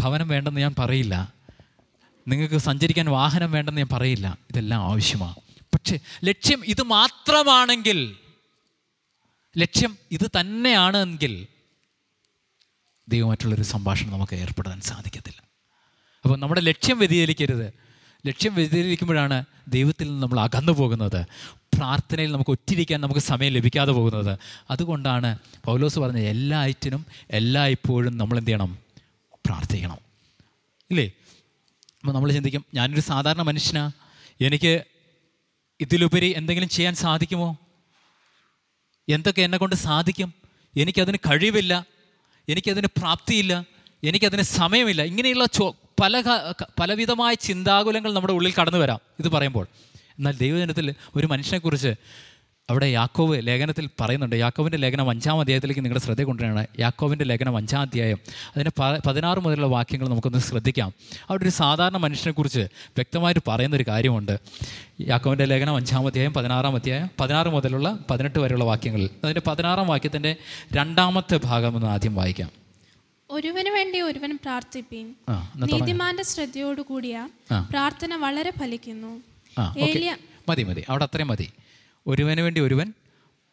ഭവനം വേണ്ടെന്ന് ഞാൻ പറയില്ല. നിങ്ങൾക്ക് സഞ്ചരിക്കാൻ വാഹനം വേണ്ടെന്ന് ഞാൻ പറയില്ല. ഇതെല്ലാം ആവശ്യമാണ് പക്ഷേ ലക്ഷ്യം ഇത് മാത്രമാണെങ്കിൽ ലക്ഷ്യം ഇത് തന്നെയാണ് എങ്കിൽ ദൈവമായിട്ടുള്ളൊരു സംഭാഷണം നമുക്ക് ഏർപ്പെടാൻ സാധിക്കത്തില്ല. അപ്പോൾ നമ്മുടെ ലക്ഷ്യം വ്യതിചലിക്കരുത്. ലക്ഷ്യം വ്യതിരിക്കുമ്പോഴാണ് ദൈവത്തിൽ നിന്ന് നമ്മൾ അകന്നു പോകുന്നത്. പ്രാർത്ഥനയിൽ നമുക്ക് ഒറ്റിരിക്കാൻ നമുക്ക് സമയം ലഭിക്കാതെ പോകുന്നത്. അതുകൊണ്ടാണ് പൗലോസ് പറഞ്ഞ എല്ലാ ഐറ്റിനും എല്ലാ ഇപ്പോഴും നമ്മൾ എന്ത് ചെയ്യണം? പ്രാർത്ഥിക്കണം. ഇല്ലേ? അപ്പോൾ നമ്മൾ ചിന്തിക്കും ഞാനൊരു സാധാരണ മനുഷ്യനാ. എനിക്ക് ഇതിലുപരി എന്തെങ്കിലും ചെയ്യാൻ സാധിക്കുമോ? എന്തൊക്കെ എന്നെ കൊണ്ട് സാധിക്കും? എനിക്കതിന് കഴിവില്ല. എനിക്കതിന് പ്രാപ്തിയില്ല. എനിക്കതിന് സമയമില്ല. ഇങ്ങനെയുള്ള ചോ പല പലവിധമായ ചിന്താകുലങ്ങൾ നമ്മുടെ ഉള്ളിൽ കടന്നു വരാം ഇത് പറയുമ്പോൾ. എന്നാൽ ദൈവജനത്തിൽ ഒരു മനുഷ്യനെക്കുറിച്ച് അവിടെ യാക്കോവ് ലേഖനത്തിൽ പറയുന്നുണ്ട്. യാക്കോവിന്റെ ലേഖനം അഞ്ചാം അധ്യായത്തിലേക്ക് നിങ്ങളുടെ ശ്രദ്ധ കൊണ്ടുവരികയാണ്. യാക്കോവിന്റെ ലേഖനം അഞ്ചാം അധ്യായം അതിന്റെ പതിനാറ് മുതലുള്ള വാക്യങ്ങൾ നമുക്കൊന്ന് ശ്രദ്ധിക്കാം. അവിടെ ഒരു സാധാരണ മനുഷ്യനെക്കുറിച്ച് വ്യക്തമായിട്ട് പറയുന്നൊരു കാര്യമുണ്ട്. യാക്കോവിന്റെ ലേഖനം അഞ്ചാം അധ്യായം പതിനാറാം അധ്യായം പതിനാറ് മുതലുള്ള പതിനെട്ട് വരെയുള്ള വാക്യങ്ങളിൽ. അതിന്റെ പതിനാറാം വാക്യത്തിന്റെ രണ്ടാമത്തെ ഭാഗം ഒന്ന് ആദ്യം വായിക്കാം. ഒരുവന് വേണ്ടി ഒരുവൻ പ്രാർത്ഥിപ്പീൻ. നീതിമാന്റെ ശ്രദ്ധയോടുകൂടിയ. പ്രാർത്ഥന വളരെ ഫലിക്കുന്നു. മതി മതി. അവിടെ അത്രയും മതി. ഒരുവന് വേണ്ടി ഒരുവൻ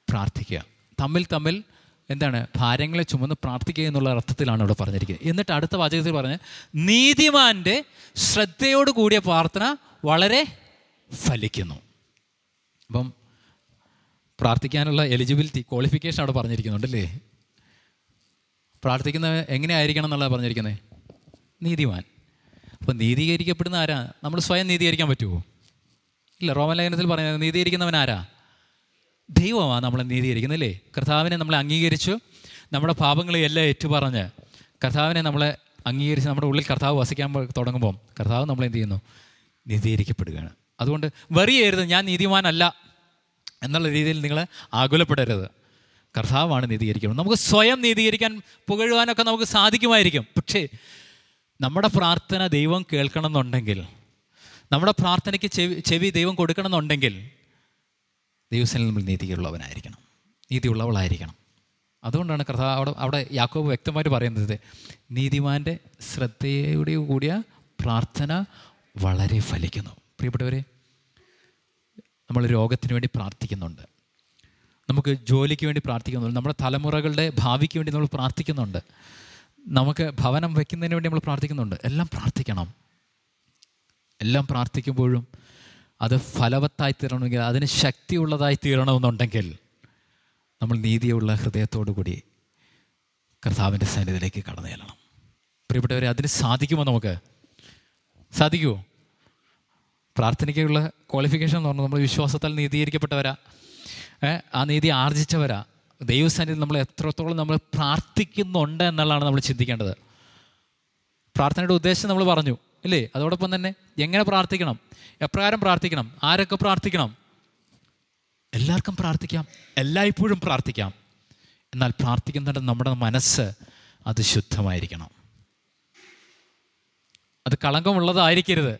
പ്രാർത്ഥിക്കുക. തമ്മിൽ തമ്മിൽ എന്താണ് ഭാരങ്ങളെ ചുമന്ന് പ്രാർത്ഥിക്കുക എന്നുള്ള അർത്ഥത്തിലാണ് ഇവിടെ പറഞ്ഞിരിക്കുന്നത്. എന്നിട്ട് അടുത്ത വാചകത്തിൽ പറഞ്ഞ് നീതിമാന്റെ ശ്രദ്ധയോട് കൂടിയ പ്രാർത്ഥന വളരെ ഫലിക്കുന്നു. അപ്പം പ്രാർത്ഥിക്കാനുള്ള എലിജിബിലിറ്റി ക്വാളിഫിക്കേഷൻ അവിടെ പറഞ്ഞിരിക്കുന്നുണ്ടല്ലേ പ്രാർത്ഥിക്കുന്ന എങ്ങനെയായിരിക്കണം എന്നുള്ളത് പറഞ്ഞിരിക്കുന്നത് നീതിമാൻ. അപ്പോൾ നീതീകരിക്കപ്പെടുന്ന ആരാ? നമ്മൾ സ്വയം നീതീകരിക്കാൻ പറ്റുമോ ഇല്ല റോമൻ റോമലേഖനത്തിൽ പറയുന്നത് നീതീകരിക്കുന്നവൻ ആരാ? ദൈവമാണ് നമ്മളെ നീതീകരിക്കുന്നത് അല്ലേ? കർത്താവിനെ നമ്മളെ അംഗീകരിച്ചു നമ്മുടെ പാപങ്ങളെ എല്ലാം ഏറ്റുപറഞ്ഞ് കർത്താവിനെ നമ്മളെ അംഗീകരിച്ച് നമ്മുടെ ഉള്ളിൽ കർത്താവ് വസിക്കാൻ തുടങ്ങുമ്പം കർത്താവ് നമ്മളെ എന്ത് ചെയ്യുന്നു? നീതീകരിക്കപ്പെടുകയാണ്. അതുകൊണ്ട് വെറിയരുത് ഞാൻ നീതിമാനല്ല എന്നുള്ള രീതിയിൽ നിങ്ങൾ ആകുലപ്പെടരുത്. കർത്താവാണ് നീതീകരിക്കുന്നത്. നമുക്ക് സ്വയം നീതീകരിക്കാൻ പുകഴുവാനൊക്കെ നമുക്ക് സാധിക്കുമായിരിക്കും. പക്ഷേ നമ്മുടെ പ്രാർത്ഥന ദൈവം കേൾക്കണമെന്നുണ്ടെങ്കിൽ നമ്മുടെ പ്രാർത്ഥനയ്ക്ക് ചെവി ചെവി ദൈവം കൊടുക്കണമെന്നുണ്ടെങ്കിൽ ദൈവസനിൽ നമ്മൾ നീതിയുള്ളവനായിരിക്കണം. നീതിയുള്ളവളായിരിക്കണം. അതുകൊണ്ടാണ് കർത്താവ് അവിടെ അവിടെ യാക്കോബ് വ്യക്തമായിട്ട് പറയുന്നത് നീതിമാന്റെ ശ്രദ്ധയോടെ കൂടിയ പ്രാർത്ഥന വളരെ ഫലിക്കുന്നു. പ്രിയപ്പെട്ടവരെ നമ്മൾ രോഗത്തിന് വേണ്ടി പ്രാർത്ഥിക്കുന്നുണ്ട്. നമുക്ക് ജോലിക്ക് വേണ്ടി പ്രാർത്ഥിക്കുന്നുണ്ട്. നമ്മുടെ തലമുറകളുടെ ഭാവിക്ക് വേണ്ടി നമ്മൾ പ്രാർത്ഥിക്കുന്നുണ്ട്. നമുക്ക് ഭവനം വയ്ക്കുന്നതിന് വേണ്ടി നമ്മൾ പ്രാർത്ഥിക്കുന്നുണ്ട്. എല്ലാം പ്രാർത്ഥിക്കണം. എല്ലാം പ്രാർത്ഥിക്കുമ്പോഴും അത് ഫലവത്തായി തീരണമെങ്കിൽ അതിന് ശക്തിയുള്ളതായി തീരണമെന്നുണ്ടെങ്കിൽ നമ്മൾ നീതിയുള്ള ഹൃദയത്തോടു കൂടി കർത്താവിന്റെ സന്നിധിയിലേക്ക് കടന്നു ചെല്ലണം. പ്രിയപ്പെട്ടവരെ അതിന് സാധിക്കുമോ നമുക്ക്? സാധിക്കുമോ പ്രാർത്ഥനയ്ക്കുള്ള ക്വാളിഫിക്കേഷൻ എന്ന് പറഞ്ഞാൽ നമ്മൾ വിശ്വാസത്താൽ നീതീകരിക്കപ്പെട്ടവരാ. ആ നീതി ആർജിച്ചവരാ. ദൈവസന്നിധി നമ്മൾ എത്രത്തോളം നമ്മൾ പ്രാർത്ഥിക്കുന്നുണ്ട് എന്നുള്ളതാണ് നമ്മൾ ചിന്തിക്കേണ്ടത്. പ്രാർത്ഥനയുടെ ഉദ്ദേശം നമ്മൾ പറഞ്ഞു ഇല്ലേ? അതോടൊപ്പം തന്നെ എങ്ങനെ പ്രാർത്ഥിക്കണം? എപ്രകാരം പ്രാർത്ഥിക്കണം? ആരൊക്കെ പ്രാർത്ഥിക്കണം? എല്ലാവർക്കും പ്രാർത്ഥിക്കാം. എല്ലായ്പ്പോഴും പ്രാർത്ഥിക്കാം. എന്നാൽ പ്രാർത്ഥിക്കുന്നുണ്ട് നമ്മുടെ മനസ്സ് അത് ശുദ്ധമായിരിക്കണം. അത് കളങ്കമുള്ളതായിരിക്കരുത്.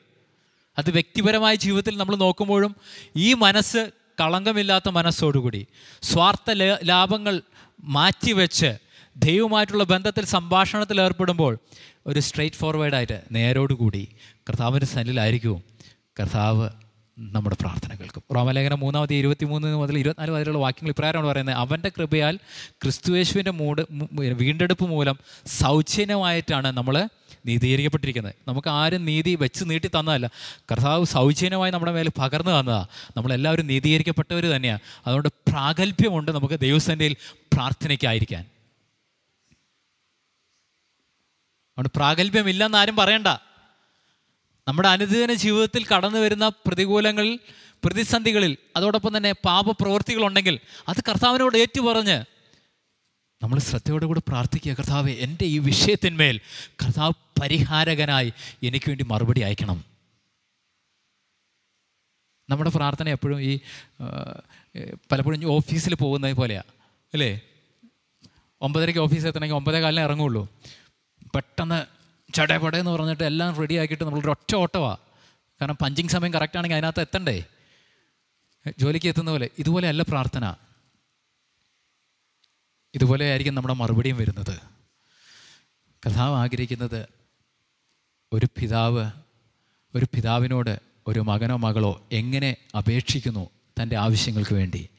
അത് വ്യക്തിപരമായ ജീവിതത്തിൽ നമ്മൾ നോക്കുമ്പോഴും ഈ മനസ്സ് കളങ്കമില്ലാത്ത മനസ്സോടുകൂടി സ്വാർത്ഥ ലാഭങ്ങൾ മാറ്റിവെച്ച് ദൈവമായിട്ടുള്ള ബന്ധത്തിൽ സംഭാഷണത്തിൽ ഏർപ്പെടുമ്പോൾ ഒരു സ്ട്രെയിറ്റ് ഫോർവേഡായിട്ട് നേരോടുകൂടി കർത്താവിന്റെ സന്നിലായിരിക്കും കർത്താവ് നമ്മുടെ പ്രാർത്ഥന കേൾക്കും. റോമലേഖനം മൂന്നാമത്തെ ഇരുപത്തി മൂന്ന് മുതൽ ഇരുപത്തിനാല് വരെയുള്ള വാക്യങ്ങൾ ഇപ്രകാരമാണ് പറയുന്നത്. അവന്റെ കൃപയാൽ ക്രിസ്തുയേശുവിന്റെ മൂട് വീണ്ടെടുപ്പ് മൂലം സൗജന്യമായിട്ടാണ് നമ്മൾ നീതീകരിക്കപ്പെട്ടിരിക്കുന്നത്. നമുക്ക് ആരും നീതി വെച്ച് നീട്ടി തന്നതല്ല. കർത്താവ് സൗജന്യമായി നമ്മുടെ മേൽ പകർന്നു തന്നതാണ് നമ്മളെല്ലാവരും നീതീകരിക്കപ്പെട്ടവർ തന്നെയാണ് അതുകൊണ്ട് പ്രാഗൽഭ്യമുണ്ട് നമുക്ക് ദൈവസന്ധ്യയിൽ പ്രാർത്ഥനയ്ക്കായിരിക്കാൻ. അതുകൊണ്ട് പ്രാഗൽഭ്യമില്ലെന്ന് ആരും പറയണ്ട. നമ്മുടെ അനുദിന ജീവിതത്തിൽ കടന്നു വരുന്ന പ്രതികൂലങ്ങളിൽ പ്രതിസന്ധികളിൽ അതോടൊപ്പം തന്നെ പാപപ്രവൃത്തികളുണ്ടെങ്കിൽ അത് കർത്താവിനോട് ഏറ്റുപറഞ്ഞ് നമ്മൾ ശ്രദ്ധയോടെ കൂടി പ്രാർത്ഥിക്കുക കർത്താവ് എന്റെ ഈ വിഷയത്തിന്മേൽ കർത്താവ് പരിഹാരകനായി എനിക്ക് വേണ്ടി മറുപടി അയക്കണം. നമ്മുടെ പ്രാർത്ഥന എപ്പോഴും ഈ പലപ്പോഴും ഓഫീസിൽ പോകുന്നത് പോലെയാണ് അല്ലേ? ഒമ്പതരയ്ക്ക് ഓഫീസിൽ എത്തണമെങ്കിൽ ഒമ്പതേ കാലിനെ ഇറങ്ങുള്ളൂ. പെട്ടെന്ന് ചടപട എന്ന് പറഞ്ഞിട്ട് എല്ലാം റെഡി ആക്കിയിട്ട് നമ്മളൊരു ഒറ്റ ഓട്ടമാണ് കാരണം പഞ്ചിങ് സമയം കറക്റ്റ് ആണെങ്കിൽ അതിനകത്ത് എത്തണ്ടേ? ജോലിക്ക് എത്തുന്ന പോലെ ഇതുപോലെ അല്ല പ്രാർത്ഥന. ഇതുപോലെ ആയിരിക്കും നമ്മുടെ മറുപടിയും വരുന്നത്. കഥാവ് ആഗ്രഹിക്കുന്നത് ഒരു പിതാവ് ഒരു പിതാവിനോട് ഒരു മകനോ മകളോ എങ്ങനെ അപേക്ഷിക്കുന്നു തന്റെ ആവശ്യങ്ങൾക്ക് വേണ്ടി?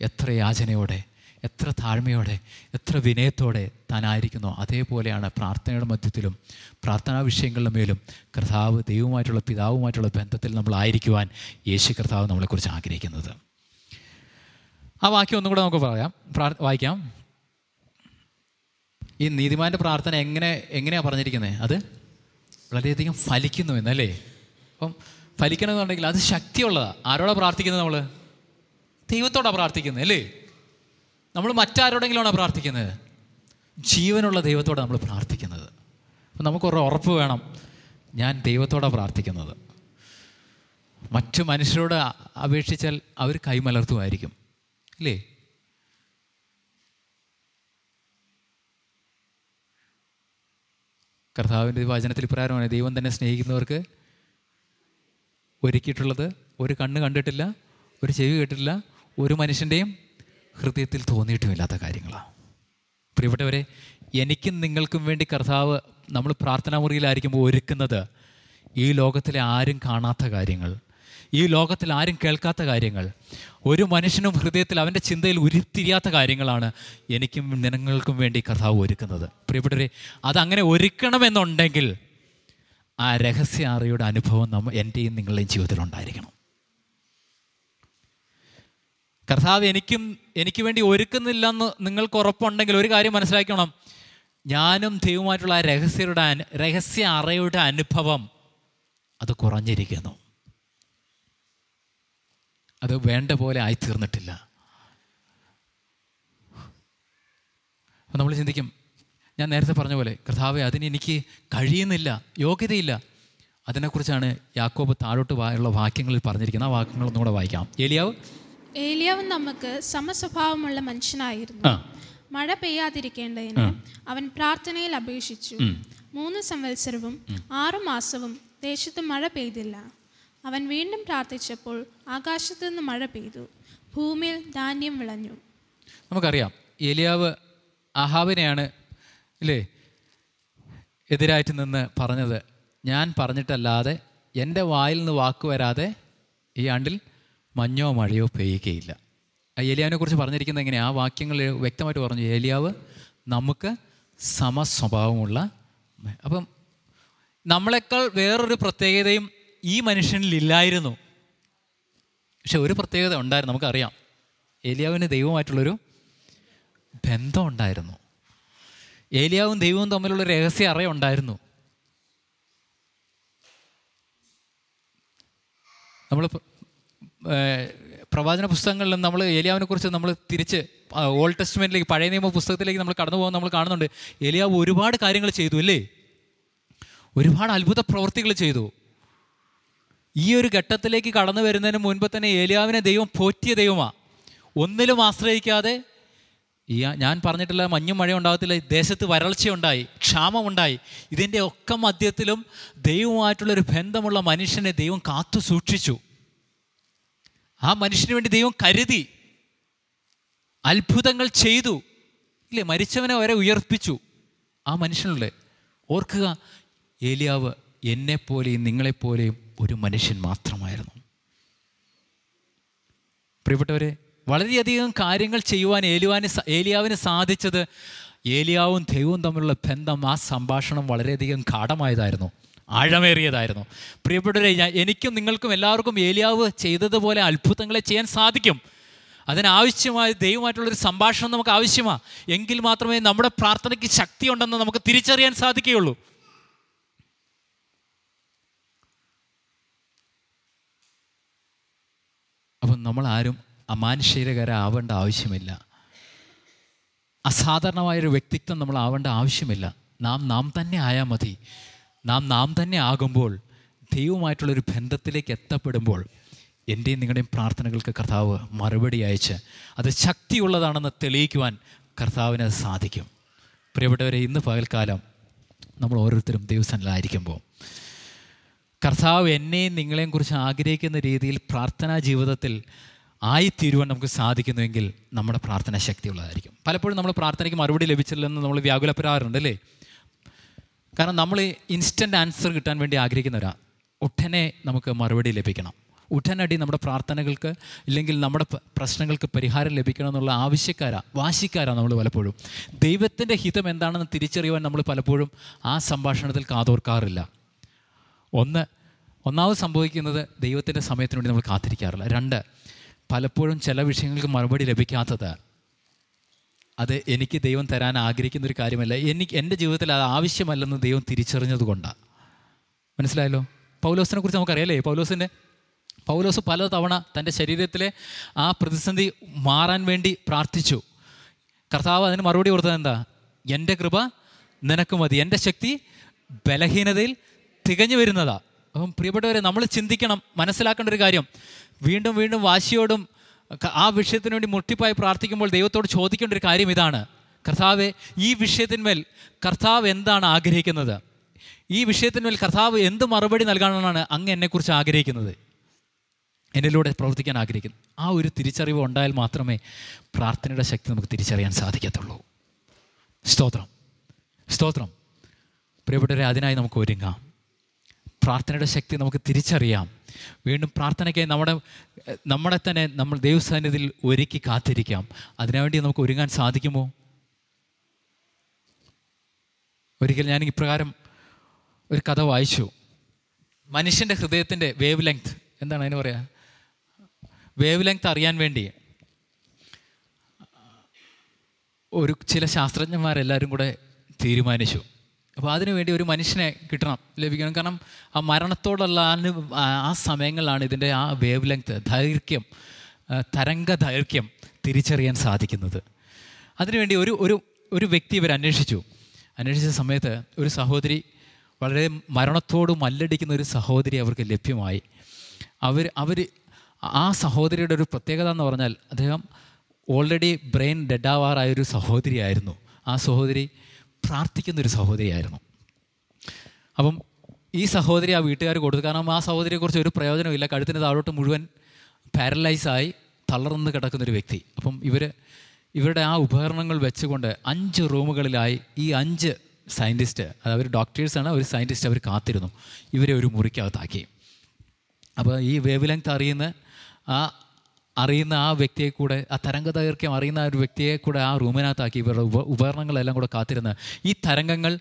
എത്ര യാചനയോടെ എത്ര താഴ്മയോടെ എത്ര വിനയത്തോടെ താനായിരിക്കുന്നു. അതേപോലെയാണ് പ്രാർത്ഥനയുടെ മധ്യത്തിലും പ്രാർത്ഥനാ വിഷയങ്ങളുടെ മേലും കർത്താവ് ദൈവമായിട്ടുള്ള പിതാവുമായിട്ടുള്ള ബന്ധത്തിൽ നമ്മളായിരിക്കുവാൻ യേശു കർത്താവ് നമ്മളെക്കുറിച്ച് ആഗ്രഹിക്കുന്നത്. ആ വാക്യം ഒന്നും കൂടെ നമുക്ക് പറയാം. വായിക്കാം. ഈ നീതിമാന്റെ പ്രാർത്ഥന എങ്ങനെ എങ്ങനെയാണ് പറഞ്ഞിരിക്കുന്നത് അത് വളരെയധികം ഫലിക്കുന്നു എന്നല്ലേ? അപ്പം ഫലിക്കണമെന്നുണ്ടെങ്കിൽ അത് ശക്തിയുള്ളതാണ് ആരോടാണ് പ്രാർത്ഥിക്കുന്നത് നമ്മൾ ദൈവത്തോടാണ് പ്രാർത്ഥിക്കുന്നത് അല്ലേ? നമ്മൾ മറ്റാരോടെങ്കിലുമാണ് പ്രാർത്ഥിക്കുന്നത്? ജീവനുള്ള ദൈവത്തോടെ നമ്മൾ പ്രാർത്ഥിക്കുന്നത്. അപ്പം നമുക്ക് നമുക്കൊരു ഉറപ്പ് വേണം. ഞാൻ ദൈവത്തോടെ പ്രാർത്ഥിക്കുന്നത്. മറ്റു മനുഷ്യരോട് അപേക്ഷിച്ചാൽ അവർ കൈമലർത്തുമായിരിക്കും. അല്ലേ കർത്താവിന്റെ വചനത്തിൽ ഇപ്രകാരമാണ് ദൈവം തന്നെ സ്നേഹിക്കുന്നവർക്ക് ഒരുക്കിയിട്ടുള്ളത്. ഒരു കണ്ണ് കണ്ടിട്ടില്ല ഒരു ചെവി കേട്ടിട്ടില്ല ഒരു മനുഷ്യന്റെയും ഹൃദയത്തിൽ തോന്നിയിട്ടുമില്ലാത്ത കാര്യങ്ങളാണ് പ്രിയപ്പെട്ടവരെ എനിക്കും നിങ്ങൾക്കും വേണ്ടി കർത്താവ് നമ്മൾ പ്രാർത്ഥനാ മുറിയിലായിരിക്കുമ്പോൾ ഒരുക്കുന്നത് ഈ ലോകത്തിലെ ആരും കാണാത്ത കാര്യങ്ങൾ ഈ ലോകത്തിൽ ആരും കേൾക്കാത്ത കാര്യങ്ങൾ ഒരു മനുഷ്യനും ഹൃദയത്തിൽ അവന്റെ ചിന്തയിൽ ഉരുത്തിരിയാത്ത കാര്യങ്ങളാണ് എനിക്കും നിങ്ങൾക്കും വേണ്ടി കർത്താവ് ഒരുക്കുന്നത്. പ്രിയപ്പെട്ടവരെ അതങ്ങനെ ഒരുക്കണമെന്നുണ്ടെങ്കിൽ ആ രഹസ്യ അറിയുടെ അനുഭവം നമ്മ എന്റെയും നിങ്ങളുടെയും ജീവിതത്തിൽ കർത്താവ് എനിക്കും എനിക്ക് വേണ്ടി ഒരുക്കുന്നില്ലെന്ന് നിങ്ങൾക്ക് ഉറപ്പുണ്ടെങ്കിൽ ഒരു കാര്യം മനസ്സിലാക്കണം. ഞാനും ദൈവമായിട്ടുള്ള ആ രഹസ്യയുടെ രഹസ്യ അറയുടെ അനുഭവം അത് കുറഞ്ഞിരിക്കുന്നു. അത് വേണ്ട പോലെ ആയിത്തീർന്നിട്ടില്ല. നമ്മൾ ചിന്തിക്കും ഞാൻ നേരത്തെ പറഞ്ഞ പോലെ കർത്താവെ അതിന് എനിക്ക് കഴിയുന്നില്ല യോഗ്യതയില്ല. അതിനെക്കുറിച്ചാണ് യാക്കോബ് താഴോട്ട് ഉള്ള വാക്യങ്ങളിൽ പറഞ്ഞിരിക്കുന്നത് ആ വാക്യങ്ങളൊന്നും ഒന്നുകൂടെ വായിക്കാം. ഏലിയാവ്? ഏലിയാവ് നമുക്ക് സമസ്വഭാവമുള്ള മനുഷ്യനായിരുന്നു. മഴ പെയ്യാതിരിക്കേണ്ടതിന് അവൻ പ്രാർത്ഥനയിൽ അപേക്ഷിച്ചു. മൂന്ന് സംവത്സരവും ആറു മാസവും ദേശത്ത് മഴ പെയ്തില്ല. അവൻ വീണ്ടും പ്രാർത്ഥിച്ചപ്പോൾ ആകാശത്തു നിന്ന് മഴ പെയ്തു. ഭൂമിയിൽ ധാന്യം വിളഞ്ഞു. നമുക്കറിയാം ഏലിയാവ് അഹാബിനെയാണ് ഇല്ലേ എതിരായിട്ട് നിന്ന് പറഞ്ഞത്. ഞാൻ പറഞ്ഞിട്ടല്ലാതെ എന്റെ വായിൽ നിന്ന് വാക്ക് വരാതെ ഈ ആണ്ടിൽ മഞ്ഞോ മഴയോ പെയ്യുകയില്ല. ആ ഏലിയാവിനെ കുറിച്ച് പറഞ്ഞിരിക്കുന്നത് എങ്ങനെയാണ് ആ വാക്യങ്ങൾ വ്യക്തമായിട്ട് പറഞ്ഞു. ഏലിയാവ് നമുക്ക് സമസ്വഭാവമുള്ള അപ്പം നമ്മളെക്കാൾ വേറൊരു പ്രത്യേകതയും ഈ മനുഷ്യനിലില്ലായിരുന്നു പക്ഷെ ഒരു പ്രത്യേകത ഉണ്ടായിരുന്നു നമുക്കറിയാം. ഏലിയാവിന് ദൈവമായിട്ടുള്ളൊരു ബന്ധം ഉണ്ടായിരുന്നു. ഏലിയാവും ദൈവവും തമ്മിലുള്ള രഹസ്യ അറിയ ഉണ്ടായിരുന്നു. നമ്മൾ പ്രവാചന പുസ്തകങ്ങളിൽ നമ്മൾ ഏലിയാവിനെക്കുറിച്ച് നമ്മൾ തിരിച്ച് ഓൾഡ് ടെസ്റ്റ്മെന്റിലേക്ക് പഴയ നിയമ പുസ്തകത്തിലേക്ക് നമ്മൾ കടന്നു പോകാൻ നമ്മൾ കാണുന്നുണ്ട്. ഏലിയാവ് ഒരുപാട് കാര്യങ്ങൾ ചെയ്തു അല്ലേ? ഒരുപാട് അത്ഭുത പ്രവൃത്തികൾ ചെയ്തു. ഈ ഒരു ഘട്ടത്തിലേക്ക് കടന്നു വരുന്നതിന് മുൻപ് തന്നെ ഏലിയാവിനെ ദൈവം പോറ്റിയ ദൈവമാണ് ഒന്നിലും ആശ്രയിക്കാതെ ഈ ഞാൻ പറഞ്ഞിട്ടില്ല മഞ്ഞും മഴ ഉണ്ടാകത്തില്ല ദേശത്ത് വരൾച്ചയുണ്ടായി ക്ഷാമമുണ്ടായി. ഇതിന്റെ ഒക്കെ മധ്യത്തിലും ദൈവമായിട്ടുള്ളൊരു ബന്ധമുള്ള മനുഷ്യനെ ദൈവം കാത്തു സൂക്ഷിച്ചു. ആ മനുഷ്യന് വേണ്ടി ദൈവം കരുതി അത്ഭുതങ്ങൾ ചെയ്തു. ഇല്ലേ മരിച്ചവനെ വരെ ഉയർപ്പിച്ചു. ആ മനുഷ്യനുള്ളത് ഓർക്കുക ഏലിയാവ് എന്നെപ്പോലെയും നിങ്ങളെപ്പോലെയും ഒരു മനുഷ്യൻ മാത്രമായിരുന്നു. പ്രിയപ്പെട്ടവരെ വളരെയധികം കാര്യങ്ങൾ ചെയ്യുവാൻ ഏലുവാന് ഏലിയാവിന് സാധിച്ചത് ഏലിയാവും ദൈവവും തമ്മിലുള്ള ബന്ധം ആ സംഭാഷണം വളരെയധികം ഗാഠമായതായിരുന്നു. ആഴമേറിയതായിരുന്നു. പ്രിയപ്പെട്ടവരെ എനിക്കും നിങ്ങൾക്കും എല്ലാവർക്കും ഏലിയാവ് ചെയ്തതുപോലെ അത്ഭുതങ്ങളെ ചെയ്യാൻ സാധിക്കും. അതിനാവശ്യമായ ദൈവമായിട്ടുള്ളൊരു സംഭാഷണം നമുക്ക് ആവശ്യമാണ് എങ്കിൽ മാത്രമേ നമ്മുടെ പ്രാർത്ഥനയ്ക്ക് ശക്തിയുണ്ടെന്ന് നമുക്ക് തിരിച്ചറിയാൻ സാധിക്കുകയുള്ളൂ. അപ്പം നമ്മൾ ആരും അമാനുഷീരകരാവേണ്ട ആവശ്യമില്ല. അസാധാരണമായൊരു വ്യക്തിത്വം നമ്മൾ ആവേണ്ട ആവശ്യമില്ല. നാം നാം തന്നെ ആയാൽ മതി. നാം നാം തന്നെ ആകുമ്പോൾ ദൈവമായിട്ടുള്ളൊരു ബന്ധത്തിലേക്ക് എത്തപ്പെടുമ്പോൾ എന്റെയും നിങ്ങളുടെയും പ്രാർത്ഥനകൾക്ക് കർത്താവ് മറുപടി അയച്ച് അത് ശക്തിയുള്ളതാണെന്ന് തെളിയിക്കുവാൻ കർത്താവിന് അത് സാധിക്കും. പ്രിയപ്പെട്ടവരെ ഇന്ന് പകൽക്കാലം നമ്മൾ ഓരോരുത്തരും ദൈവസനിലായിരിക്കുമ്പോൾ കർത്താവ് എന്നെയും നിങ്ങളെയും കുറിച്ച് ആഗ്രഹിക്കുന്ന രീതിയിൽ പ്രാർത്ഥനാ ജീവിതത്തിൽ ആയിത്തീരുവാൻ നമുക്ക് സാധിക്കുന്നുവെങ്കിൽ നമ്മുടെ പ്രാർത്ഥന ശക്തിയുള്ളതായിരിക്കും. പലപ്പോഴും നമ്മൾ പ്രാർത്ഥനയ്ക്ക് മറുപടി ലഭിച്ചില്ലെന്ന് നമ്മൾ വ്യാകുലപ്പെടാറുണ്ട് അല്ലേ? കാരണം നമ്മൾ ഇൻസ്റ്റന്റ് ആൻസർ കിട്ടാൻ വേണ്ടി ആഗ്രഹിക്കുന്നവരാ. ഉടനെ നമുക്ക് മറുപടി ലഭിക്കണം. ഉടനടി നമ്മുടെ പ്രാർത്ഥനകൾക്ക് ഇല്ലെങ്കിൽ നമ്മുടെ പ്രശ്നങ്ങൾക്ക് പരിഹാരം ലഭിക്കണം എന്നുള്ള ആവശ്യക്കാരാ വാശിക്കാരാ നമ്മൾ പലപ്പോഴും. ദൈവത്തിന്റെ ഹിതം എന്താണെന്ന് തിരിച്ചറിയുവാൻ നമ്മൾ പലപ്പോഴും ആ സംഭാഷണത്തിൽ കാതോർക്കാറില്ല. ഒന്ന് ഒന്നാമത് സംഭവിക്കുന്നത് ദൈവത്തിന്റെ സമയത്തിന് വേണ്ടി നമ്മൾ കാത്തിരിക്കാറില്ല. രണ്ട് പലപ്പോഴും ചില വിഷയങ്ങൾക്ക് മറുപടി ലഭിക്കാത്തത് അത് എനിക്ക് ദൈവം തരാൻ ആഗ്രഹിക്കുന്ന ഒരു കാര്യമല്ല. എനിക്ക് എന്റെ ജീവിതത്തിൽ അത് ആവശ്യമല്ലെന്ന് ദൈവം തിരിച്ചറിഞ്ഞത് കൊണ്ടാണ് മനസ്സിലായല്ലോ? പൗലോസിനെ കുറിച്ച് നമുക്കറിയാലേ? പൗലോസിന്റെ പൗലോസ് പല തവണ തന്റെ ശരീരത്തിലെ ആ പ്രതിസന്ധി മാറാൻ വേണ്ടി പ്രാർത്ഥിച്ചു. കർത്താവ് അതിന് മറുപടി കൊടുത്തത് എന്താ? എന്റെ കൃപ നിനക്ക് മതി. എന്റെ ശക്തി ബലഹീനതയിൽ തികഞ്ഞു വരുന്നതാ. അപ്പം പ്രിയപ്പെട്ടവരെ നമ്മൾ ചിന്തിക്കണം മനസ്സിലാക്കേണ്ട ഒരു കാര്യം. വീണ്ടും വീണ്ടും വാശിയോടും ആ വിഷയത്തിന് വേണ്ടി മുട്ടിപ്പായി പ്രാർത്ഥിക്കുമ്പോൾ ദൈവത്തോട് ചോദിക്കേണ്ട ഒരു കാര്യം ഇതാണ്. കർത്താവ് ഈ വിഷയത്തിന്മേൽ കർത്താവ് എന്താണ് ആഗ്രഹിക്കുന്നത്? ഈ വിഷയത്തിന്മേൽ കർത്താവ് എന്ത് മറുപടി നൽകാനാണ് അങ്ങ് എന്നെക്കുറിച്ച് ആഗ്രഹിക്കുന്നത്? എന്നിലൂടെ പ്രവർത്തിക്കാൻ ആഗ്രഹിക്കുന്നു. ആ ഒരു തിരിച്ചറിവ് ഉണ്ടായാൽ മാത്രമേ പ്രാർത്ഥനയുടെ ശക്തി നമുക്ക് തിരിച്ചറിയാൻ സാധിക്കത്തുള്ളൂ. സ്തോത്രം. സ്തോത്രം. പ്രിയപ്പെട്ടവരെ അതിനായി നമുക്ക് ഒരുങ്ങാം. പ്രാർത്ഥനയുടെ ശക്തി നമുക്ക് തിരിച്ചറിയാം. വീണ്ടും പ്രാർത്ഥനയ്ക്കായി നമ്മുടെ നമ്മളെ തന്നെ നമ്മൾ ദൈവസാന്നിധ്യത്തിൽ ഒരുക്കി കാത്തിരിക്കാം. അതിനുവേണ്ടി നമുക്ക് ഒരുങ്ങാൻ സാധിക്കുമോ? ഒരിക്കൽ ഞാൻ ഇപ്രകാരം ഒരു കഥ വായിച്ചു. മനുഷ്യന്റെ ഹൃദയത്തിന്റെ വേവ് ലെങ്ത് എന്താണ് അതിന് പറയുക വേവ് ലെങ്ത് അറിയാൻ വേണ്ടി ഒരു ചില ശാസ്ത്രജ്ഞന്മാരെല്ലാവരും കൂടെ തീരുമാനിച്ചു. അപ്പോൾ അതിനുവേണ്ടി ഒരു മനുഷ്യനെ കിട്ടണം ലഭിക്കണം. കാരണം ആ മരണത്തോടുള്ള ആ- സമയങ്ങളിലാണ് ഇതിന്റെ ആ വേവ് ലെങ്ത് ദൈർഘ്യം തരംഗ ദൈർഘ്യം തിരിച്ചറിയാൻ സാധിക്കുന്നത്. അതിനുവേണ്ടി ഒരു ഒരു ഒരു വ്യക്തി ഇവർ അന്വേഷിച്ചു. അന്വേഷിച്ച സമയത്ത് ഒരു സഹോദരി വളരെ മരണത്തോട് മല്ലടിക്കുന്ന ഒരു സഹോദരി അവർക്ക് ലഭ്യമായി. അവർ അവർ ആ സഹോദരിയുടെ ഒരു പ്രത്യേകത എന്ന് പറഞ്ഞാൽ അദ്ദേഹം ഓൾറെഡി ബ്രെയിൻ ഡെഡാവാറായ ഒരു സഹോദരിയായിരുന്നു. ആ സഹോദരി പ്രാർത്ഥിക്കുന്നൊരു സഹോദരിയായിരുന്നു. അപ്പം ഈ സഹോദരി ആ വീട്ടുകാർ കൊടുത്തു. കാരണം ആ സഹോദരിയെക്കുറിച്ച് ഒരു പ്രയോജനമില്ല കഴുത്തിന് താഴോട്ട് മുഴുവൻ പാരലൈസായി തളർന്ന് കിടക്കുന്നൊരു വ്യക്തി. അപ്പം ഇവർ ഇവരുടെ ആ ഉപകരണങ്ങൾ വെച്ചുകൊണ്ട് അഞ്ച് റൂമുകളിലായി ഈ അഞ്ച് സയന്റിസ്റ്റ് അത് അവർ ഡോക്ടേഴ്സാണ് ഒരു സയന്റിസ്റ്റ് അവർ കാത്തിരുന്നു. ഇവരെ ഒരു മുറിക്കകത്താക്കി. അപ്പോൾ ഈ വേവ് ലെങ്ത് അറിയുന്ന ആ അറിയുന്ന ആ വ്യക്തിയെ കൂടെ ആ തരംഗ ദൈർഘ്യം അറിയുന്ന ഒരു വ്യക്തിയെ കൂടെ ആ റൂമിനകത്താക്കി ഇവരുടെ ഉപ ഉപകരണങ്ങളെല്ലാം കൂടെ കാത്തിരുന്ന് ഈ തരംഗങ്ങൾ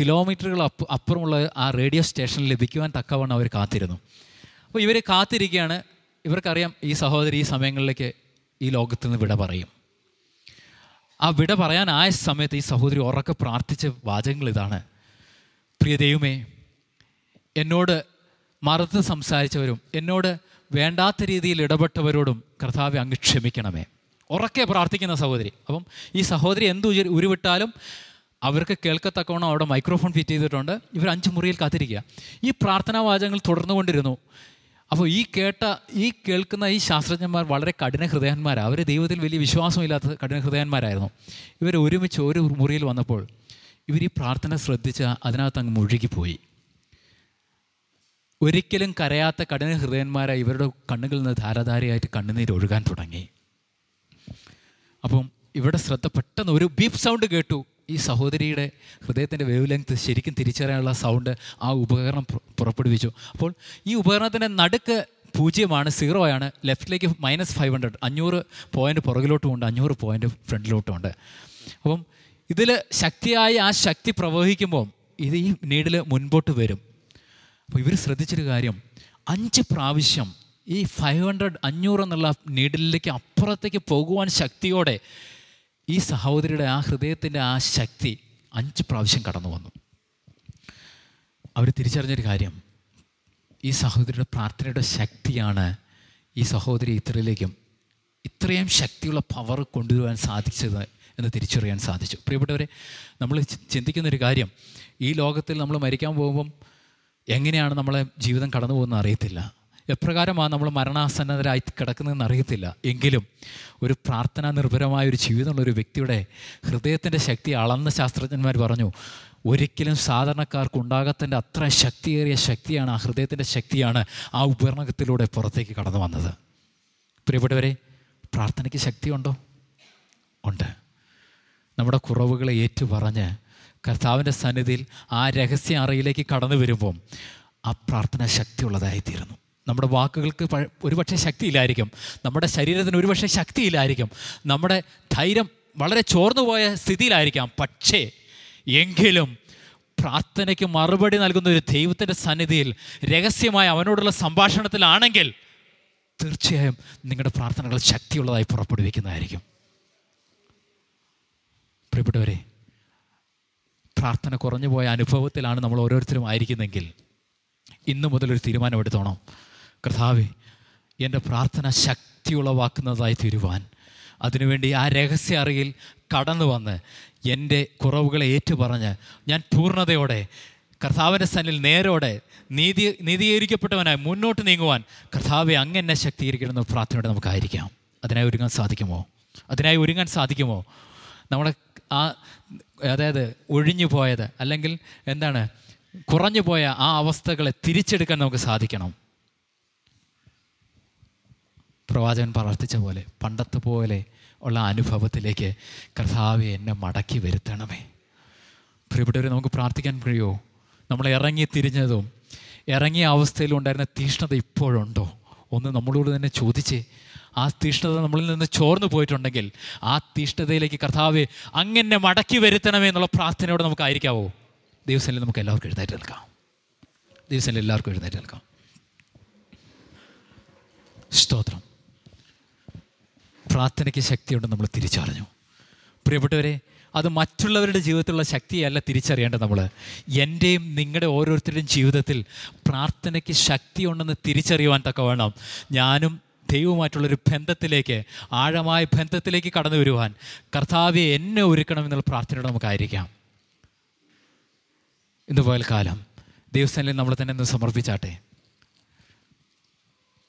കിലോമീറ്ററുകൾ അപ്പ് അപ്പുറമുള്ള ആ റേഡിയോ സ്റ്റേഷനിൽ ലഭിക്കുവാൻ തക്കവണ്ണം അവർ കാത്തിരുന്നു. അപ്പോൾ ഇവർ കാത്തിരിക്കുകയാണ്. ഇവർക്കറിയാം ഈ സഹോദരി ഈ സമയങ്ങളിലേക്ക് ഈ ലോകത്ത് നിന്ന് വിട പറയും. ആ വിട പറയാനായ സമയത്ത് ഈ സഹോദരി ഉറക്കെ പ്രാർത്ഥിച്ച വാചകങ്ങൾ ഇതാണ്. പ്രിയ ദൈവമേ എന്നോട് മറുത്ത് സംസാരിച്ചവരും എന്നോട് വേണ്ടാത്ത രീതിയിൽ ഇടപെട്ടവരോടും കർത്താവെ അങ്ങ് ക്ഷമിക്കണമേ. ഉറക്കെ പ്രാർത്ഥിക്കുന്ന സഹോദരി. അപ്പം ഈ സഹോദരി എന്ത് ഉരു- ഉരുവിട്ടാലും അവർക്ക് കേൾക്കത്തക്കവണ്ണം അവിടെ മൈക്രോഫോൺ ഫിറ്റ് ചെയ്തിട്ടുണ്ട്. ഇവർ അഞ്ച് മുറിയിൽ കാത്തിരിക്കുക. ഈ പ്രാർത്ഥനാ വാചകങ്ങൾ തുടർന്നുകൊണ്ടിരുന്നു. അപ്പോൾ ഈ കേട്ട ഈ കേൾക്കുന്ന ഈ ശാസ്ത്രജ്ഞന്മാർ വളരെ കഠിന ഹൃദയന്മാരാണ് അവർ ദൈവത്തിൽ വലിയ വിശ്വാസമില്ലാത്ത കഠിന ഹൃദയന്മാരായിരുന്നു. ഇവർ ഒരുമിച്ച് ഒരു മുറിയിൽ വന്നപ്പോൾ ഇവർ ഈ പ്രാർത്ഥന ശ്രദ്ധിച്ച് അതിനകത്ത് അങ്ങ് മുഴുകിപ്പോയി. ഒരിക്കലും കരയാത്ത കഠിന ഹൃദയന്മാരായി ഇവരുടെ കണ്ണുകളിൽ നിന്ന് ധാരാധാരയായിട്ട് കണ്ണുനീര് ഒഴുകാൻ തുടങ്ങി. അപ്പം ഇവിടെ ശ്രദ്ധ പെട്ടെന്ന് ഒരു ബീപ് സൗണ്ട് കേട്ടു. ഈ സഹോദരിയുടെ ഹൃദയത്തിന്റെ വേവ് ലെങ്ത് ശരിക്കും തിരിച്ചറിയാനുള്ള സൗണ്ട് ആ ഉപകരണം പുറ- പുറപ്പെടുവിച്ചു. അപ്പോൾ ഈ ഉപകരണത്തിന്റെ നടുക്ക് പൂജ്യമാണ് സീറോ ആണ്. ലെഫ്റ്റിലേക്ക് മൈനസ് ഫൈവ് ഹൺഡ്രഡ് അഞ്ഞൂറ് പോയിന്റ് പുറകിലോട്ടും ഉണ്ട്. അഞ്ഞൂറ് പോയിന്റ് ഫ്രണ്ടിലോട്ടും ഉണ്ട്. അപ്പം ഇതിൽ ശക്തിയായി ആ ശക്തി പ്രവഹിക്കുമ്പോൾ ഇത് ഈ നീഡിൽ മുൻപോട്ട് വരും. അപ്പോൾ ഇവർ ശ്രദ്ധിച്ചൊരു കാര്യം. അഞ്ച് പ്രാവശ്യം ഈ ഫൈവ് ഹൺഡ്രഡ് അഞ്ഞൂറ് എന്നുള്ള നീഡിലേക്ക് അപ്പുറത്തേക്ക് പോകുവാൻ ശക്തിയോടെ ഈ സഹോദരിയുടെ ആ ഹൃദയത്തിന്റെ ആ ശക്തി അഞ്ച് പ്രാവശ്യം കടന്നു വന്നു. അവർ തിരിച്ചറിഞ്ഞൊരു കാര്യം. ഈ സഹോദരിയുടെ പ്രാർത്ഥനയുടെ ശക്തിയാണ് ഈ സഹോദരി ഇത്രയിലേക്കും ഇത്രയും ശക്തിയുള്ള പവർ കൊണ്ടുവരുവാൻ സാധിച്ചത് എന്ന് തിരിച്ചറിയാൻ സാധിച്ചു. പ്രിയപ്പെട്ടവരെ നമ്മൾ ചിന്തിക്കുന്നൊരു കാര്യം. ഈ ലോകത്തിൽ നമ്മൾ മരിക്കാൻ പോകുമ്പം എങ്ങനെയാണ് നമ്മളെ ജീവിതം കടന്നു പോകുന്നത് അറിയത്തില്ല. എപ്രകാരമാണ് നമ്മൾ മരണാസന്നതരായി കിടക്കുന്നതെന്ന് അറിയത്തില്ല. എങ്കിലും ഒരു പ്രാർത്ഥനാ നിർഭരമായ ഒരു ജീവിതമുള്ള ഒരു വ്യക്തിയുടെ ഹൃദയത്തിന്റെ ശക്തി അളന്ന ശാസ്ത്രജ്ഞന്മാർ പറഞ്ഞു ഒരിക്കലും സാധാരണക്കാർക്ക് ഉണ്ടാകത്തിന്റെ അത്ര ശക്തിയേറിയ ശക്തിയാണ് ആ ഹൃദയത്തിന്റെ ശക്തിയാണ് ആ ഉപകരണത്തിലൂടെ പുറത്തേക്ക് കടന്നു വന്നത്. പ്രിയപ്പെട്ടവരെ പ്രാർത്ഥനയ്ക്ക് ശക്തിയുണ്ടോ? ഉണ്ട്. നമ്മുടെ കുറവുകളെ ഏറ്റുപറഞ്ഞ് കർത്താവിന്റെ സന്നിധിയിൽ ആ രഹസ്യ അറയിലേക്ക് കടന്നു വരുമ്പം ആ പ്രാർത്ഥന ശക്തിയുള്ളതായിത്തീരുന്നു നമ്മുടെ വാക്കുകൾക്ക് ഒരുപക്ഷെ ശക്തിയില്ലായിരിക്കും. നമ്മുടെ ശരീരത്തിന് ഒരുപക്ഷെ ശക്തിയില്ലായിരിക്കും. നമ്മുടെ ധൈര്യം വളരെ ചോർന്നു പോയ സ്ഥിതിയിലായിരിക്കാം. പക്ഷേ എങ്കിലും പ്രാർത്ഥനയ്ക്ക് മറുപടി നൽകുന്ന ഒരു ദൈവത്തിന്റെ സന്നിധിയിൽ രഹസ്യമായ അവനോടുള്ള സംഭാഷണത്തിലാണെങ്കിൽ തീർച്ചയായും നിങ്ങളുടെ പ്രാർത്ഥനകൾ ശക്തിയുള്ളതായി പുറപ്പെടുവിക്കുന്നതായിരിക്കും. പ്രിയപ്പെട്ടവരെ പ്രാർത്ഥന കുറഞ്ഞു പോയ അനുഭവത്തിലാണ് നമ്മൾ ഓരോരുത്തരും ആയിരിക്കുന്നെങ്കിൽ ഇന്നു മുതൽ ഒരു തീരുമാനമെടുത്തോണം കർത്താവെ എന്റെ പ്രാർത്ഥന ശക്തിയുളവാക്കുന്നതായി തീരുവാൻ. അതിനുവേണ്ടി ആ രഹസ്യ അറിയിൽ കടന്നു വന്ന് എന്റെ കുറവുകളെ ഏറ്റുപറഞ്ഞ് ഞാൻ പൂർണതയോടെ കർത്താവിന്റെ സന്നിൽ നേരോടെ നീതി നീതീകരിക്കപ്പെട്ടവനായി മുന്നോട്ട് നീങ്ങുവാൻ കർത്താവെ അങ്ങനെ ശക്തീകരിക്കണമെന്ന് പ്രാർത്ഥനയോടെ നമുക്കായിരിക്കാം. അതിനായി ഒരുങ്ങാൻ സാധിക്കുമോ? അതിനായി ഒരുങ്ങാൻ സാധിക്കുമോ? നമ്മുടെ ആ അതായത് ഒഴിഞ്ഞു പോയത് അല്ലെങ്കിൽ എന്താണ് കുറഞ്ഞു പോയ ആ അവസ്ഥകളെ തിരിച്ചെടുക്കാൻ നമുക്ക് സാധിക്കണം. പ്രവാചകൻ പ്രാർത്ഥിച്ച പോലെ പണ്ടത്തെ പോലെ ഉള്ള അനുഭവത്തിലേക്ക് കർത്താവെ എന്നെ മടക്കി വരുത്തണമേ. പ്രിയപ്പെട്ടവരെ നമുക്ക് പ്രാർത്ഥിക്കാൻ കഴിയുമോ നമ്മൾ ഇറങ്ങി തിരിഞ്ഞതും ഇറങ്ങിയ അവസ്ഥയിലുണ്ടായിരുന്ന തീഷ്ണത ഇപ്പോഴുണ്ടോ? ഒന്ന് നമ്മളോട് തന്നെ ചോദിച്ചേ ആ തീഷ്ണത നമ്മളിൽ നിന്ന് ചോർന്നു പോയിട്ടുണ്ടെങ്കിൽ ആ തീഷ്ണതയിലേക്ക് കർത്താവെ അങ്ങനെ മടക്കി വരുത്തണമേ എന്നുള്ള പ്രാർത്ഥനയോടെ നമുക്കായിരിക്കാവോ? ദിവസം നമുക്ക് എല്ലാവർക്കും എഴുന്നേറ്റ് നിൽക്കാം. ദിവസത്തിൽ എല്ലാവർക്കും എഴുന്നേറ്റ് നിൽക്കാം. സ്തോത്രം. പ്രാർത്ഥനയ്ക്ക് ശക്തിയുണ്ടെന്ന് നമ്മൾ തിരിച്ചറിഞ്ഞു. പ്രിയപ്പെട്ടവരെ അത് മറ്റുള്ളവരുടെ ജീവിതത്തിലുള്ള ശക്തിയല്ല തിരിച്ചറിയേണ്ടത് നമ്മൾ എന്റെയും നിങ്ങളുടെ ഓരോരുത്തരുടെയും ജീവിതത്തിൽ പ്രാർത്ഥനയ്ക്ക് ശക്തിയുണ്ടെന്ന് തിരിച്ചറിയുവാൻ തക്ക വേണം ഞാനും ദൈവവുമായിട്ടുള്ളൊരു ബന്ധത്തിലേക്ക് ആഴമായ ബന്ധത്തിലേക്ക് കടന്നു വരുവാൻ കർത്താവെ എന്നെ ഒരുക്കണം എന്നുള്ള പ്രാർത്ഥനയോടെ നമുക്കായിരിക്കാം. ഇന്ന് പോയാൽ കാലം ദൈവസ്ഥാനിൽ നമ്മൾ തന്നെ ഒന്ന് സമർപ്പിച്ചാട്ടെ.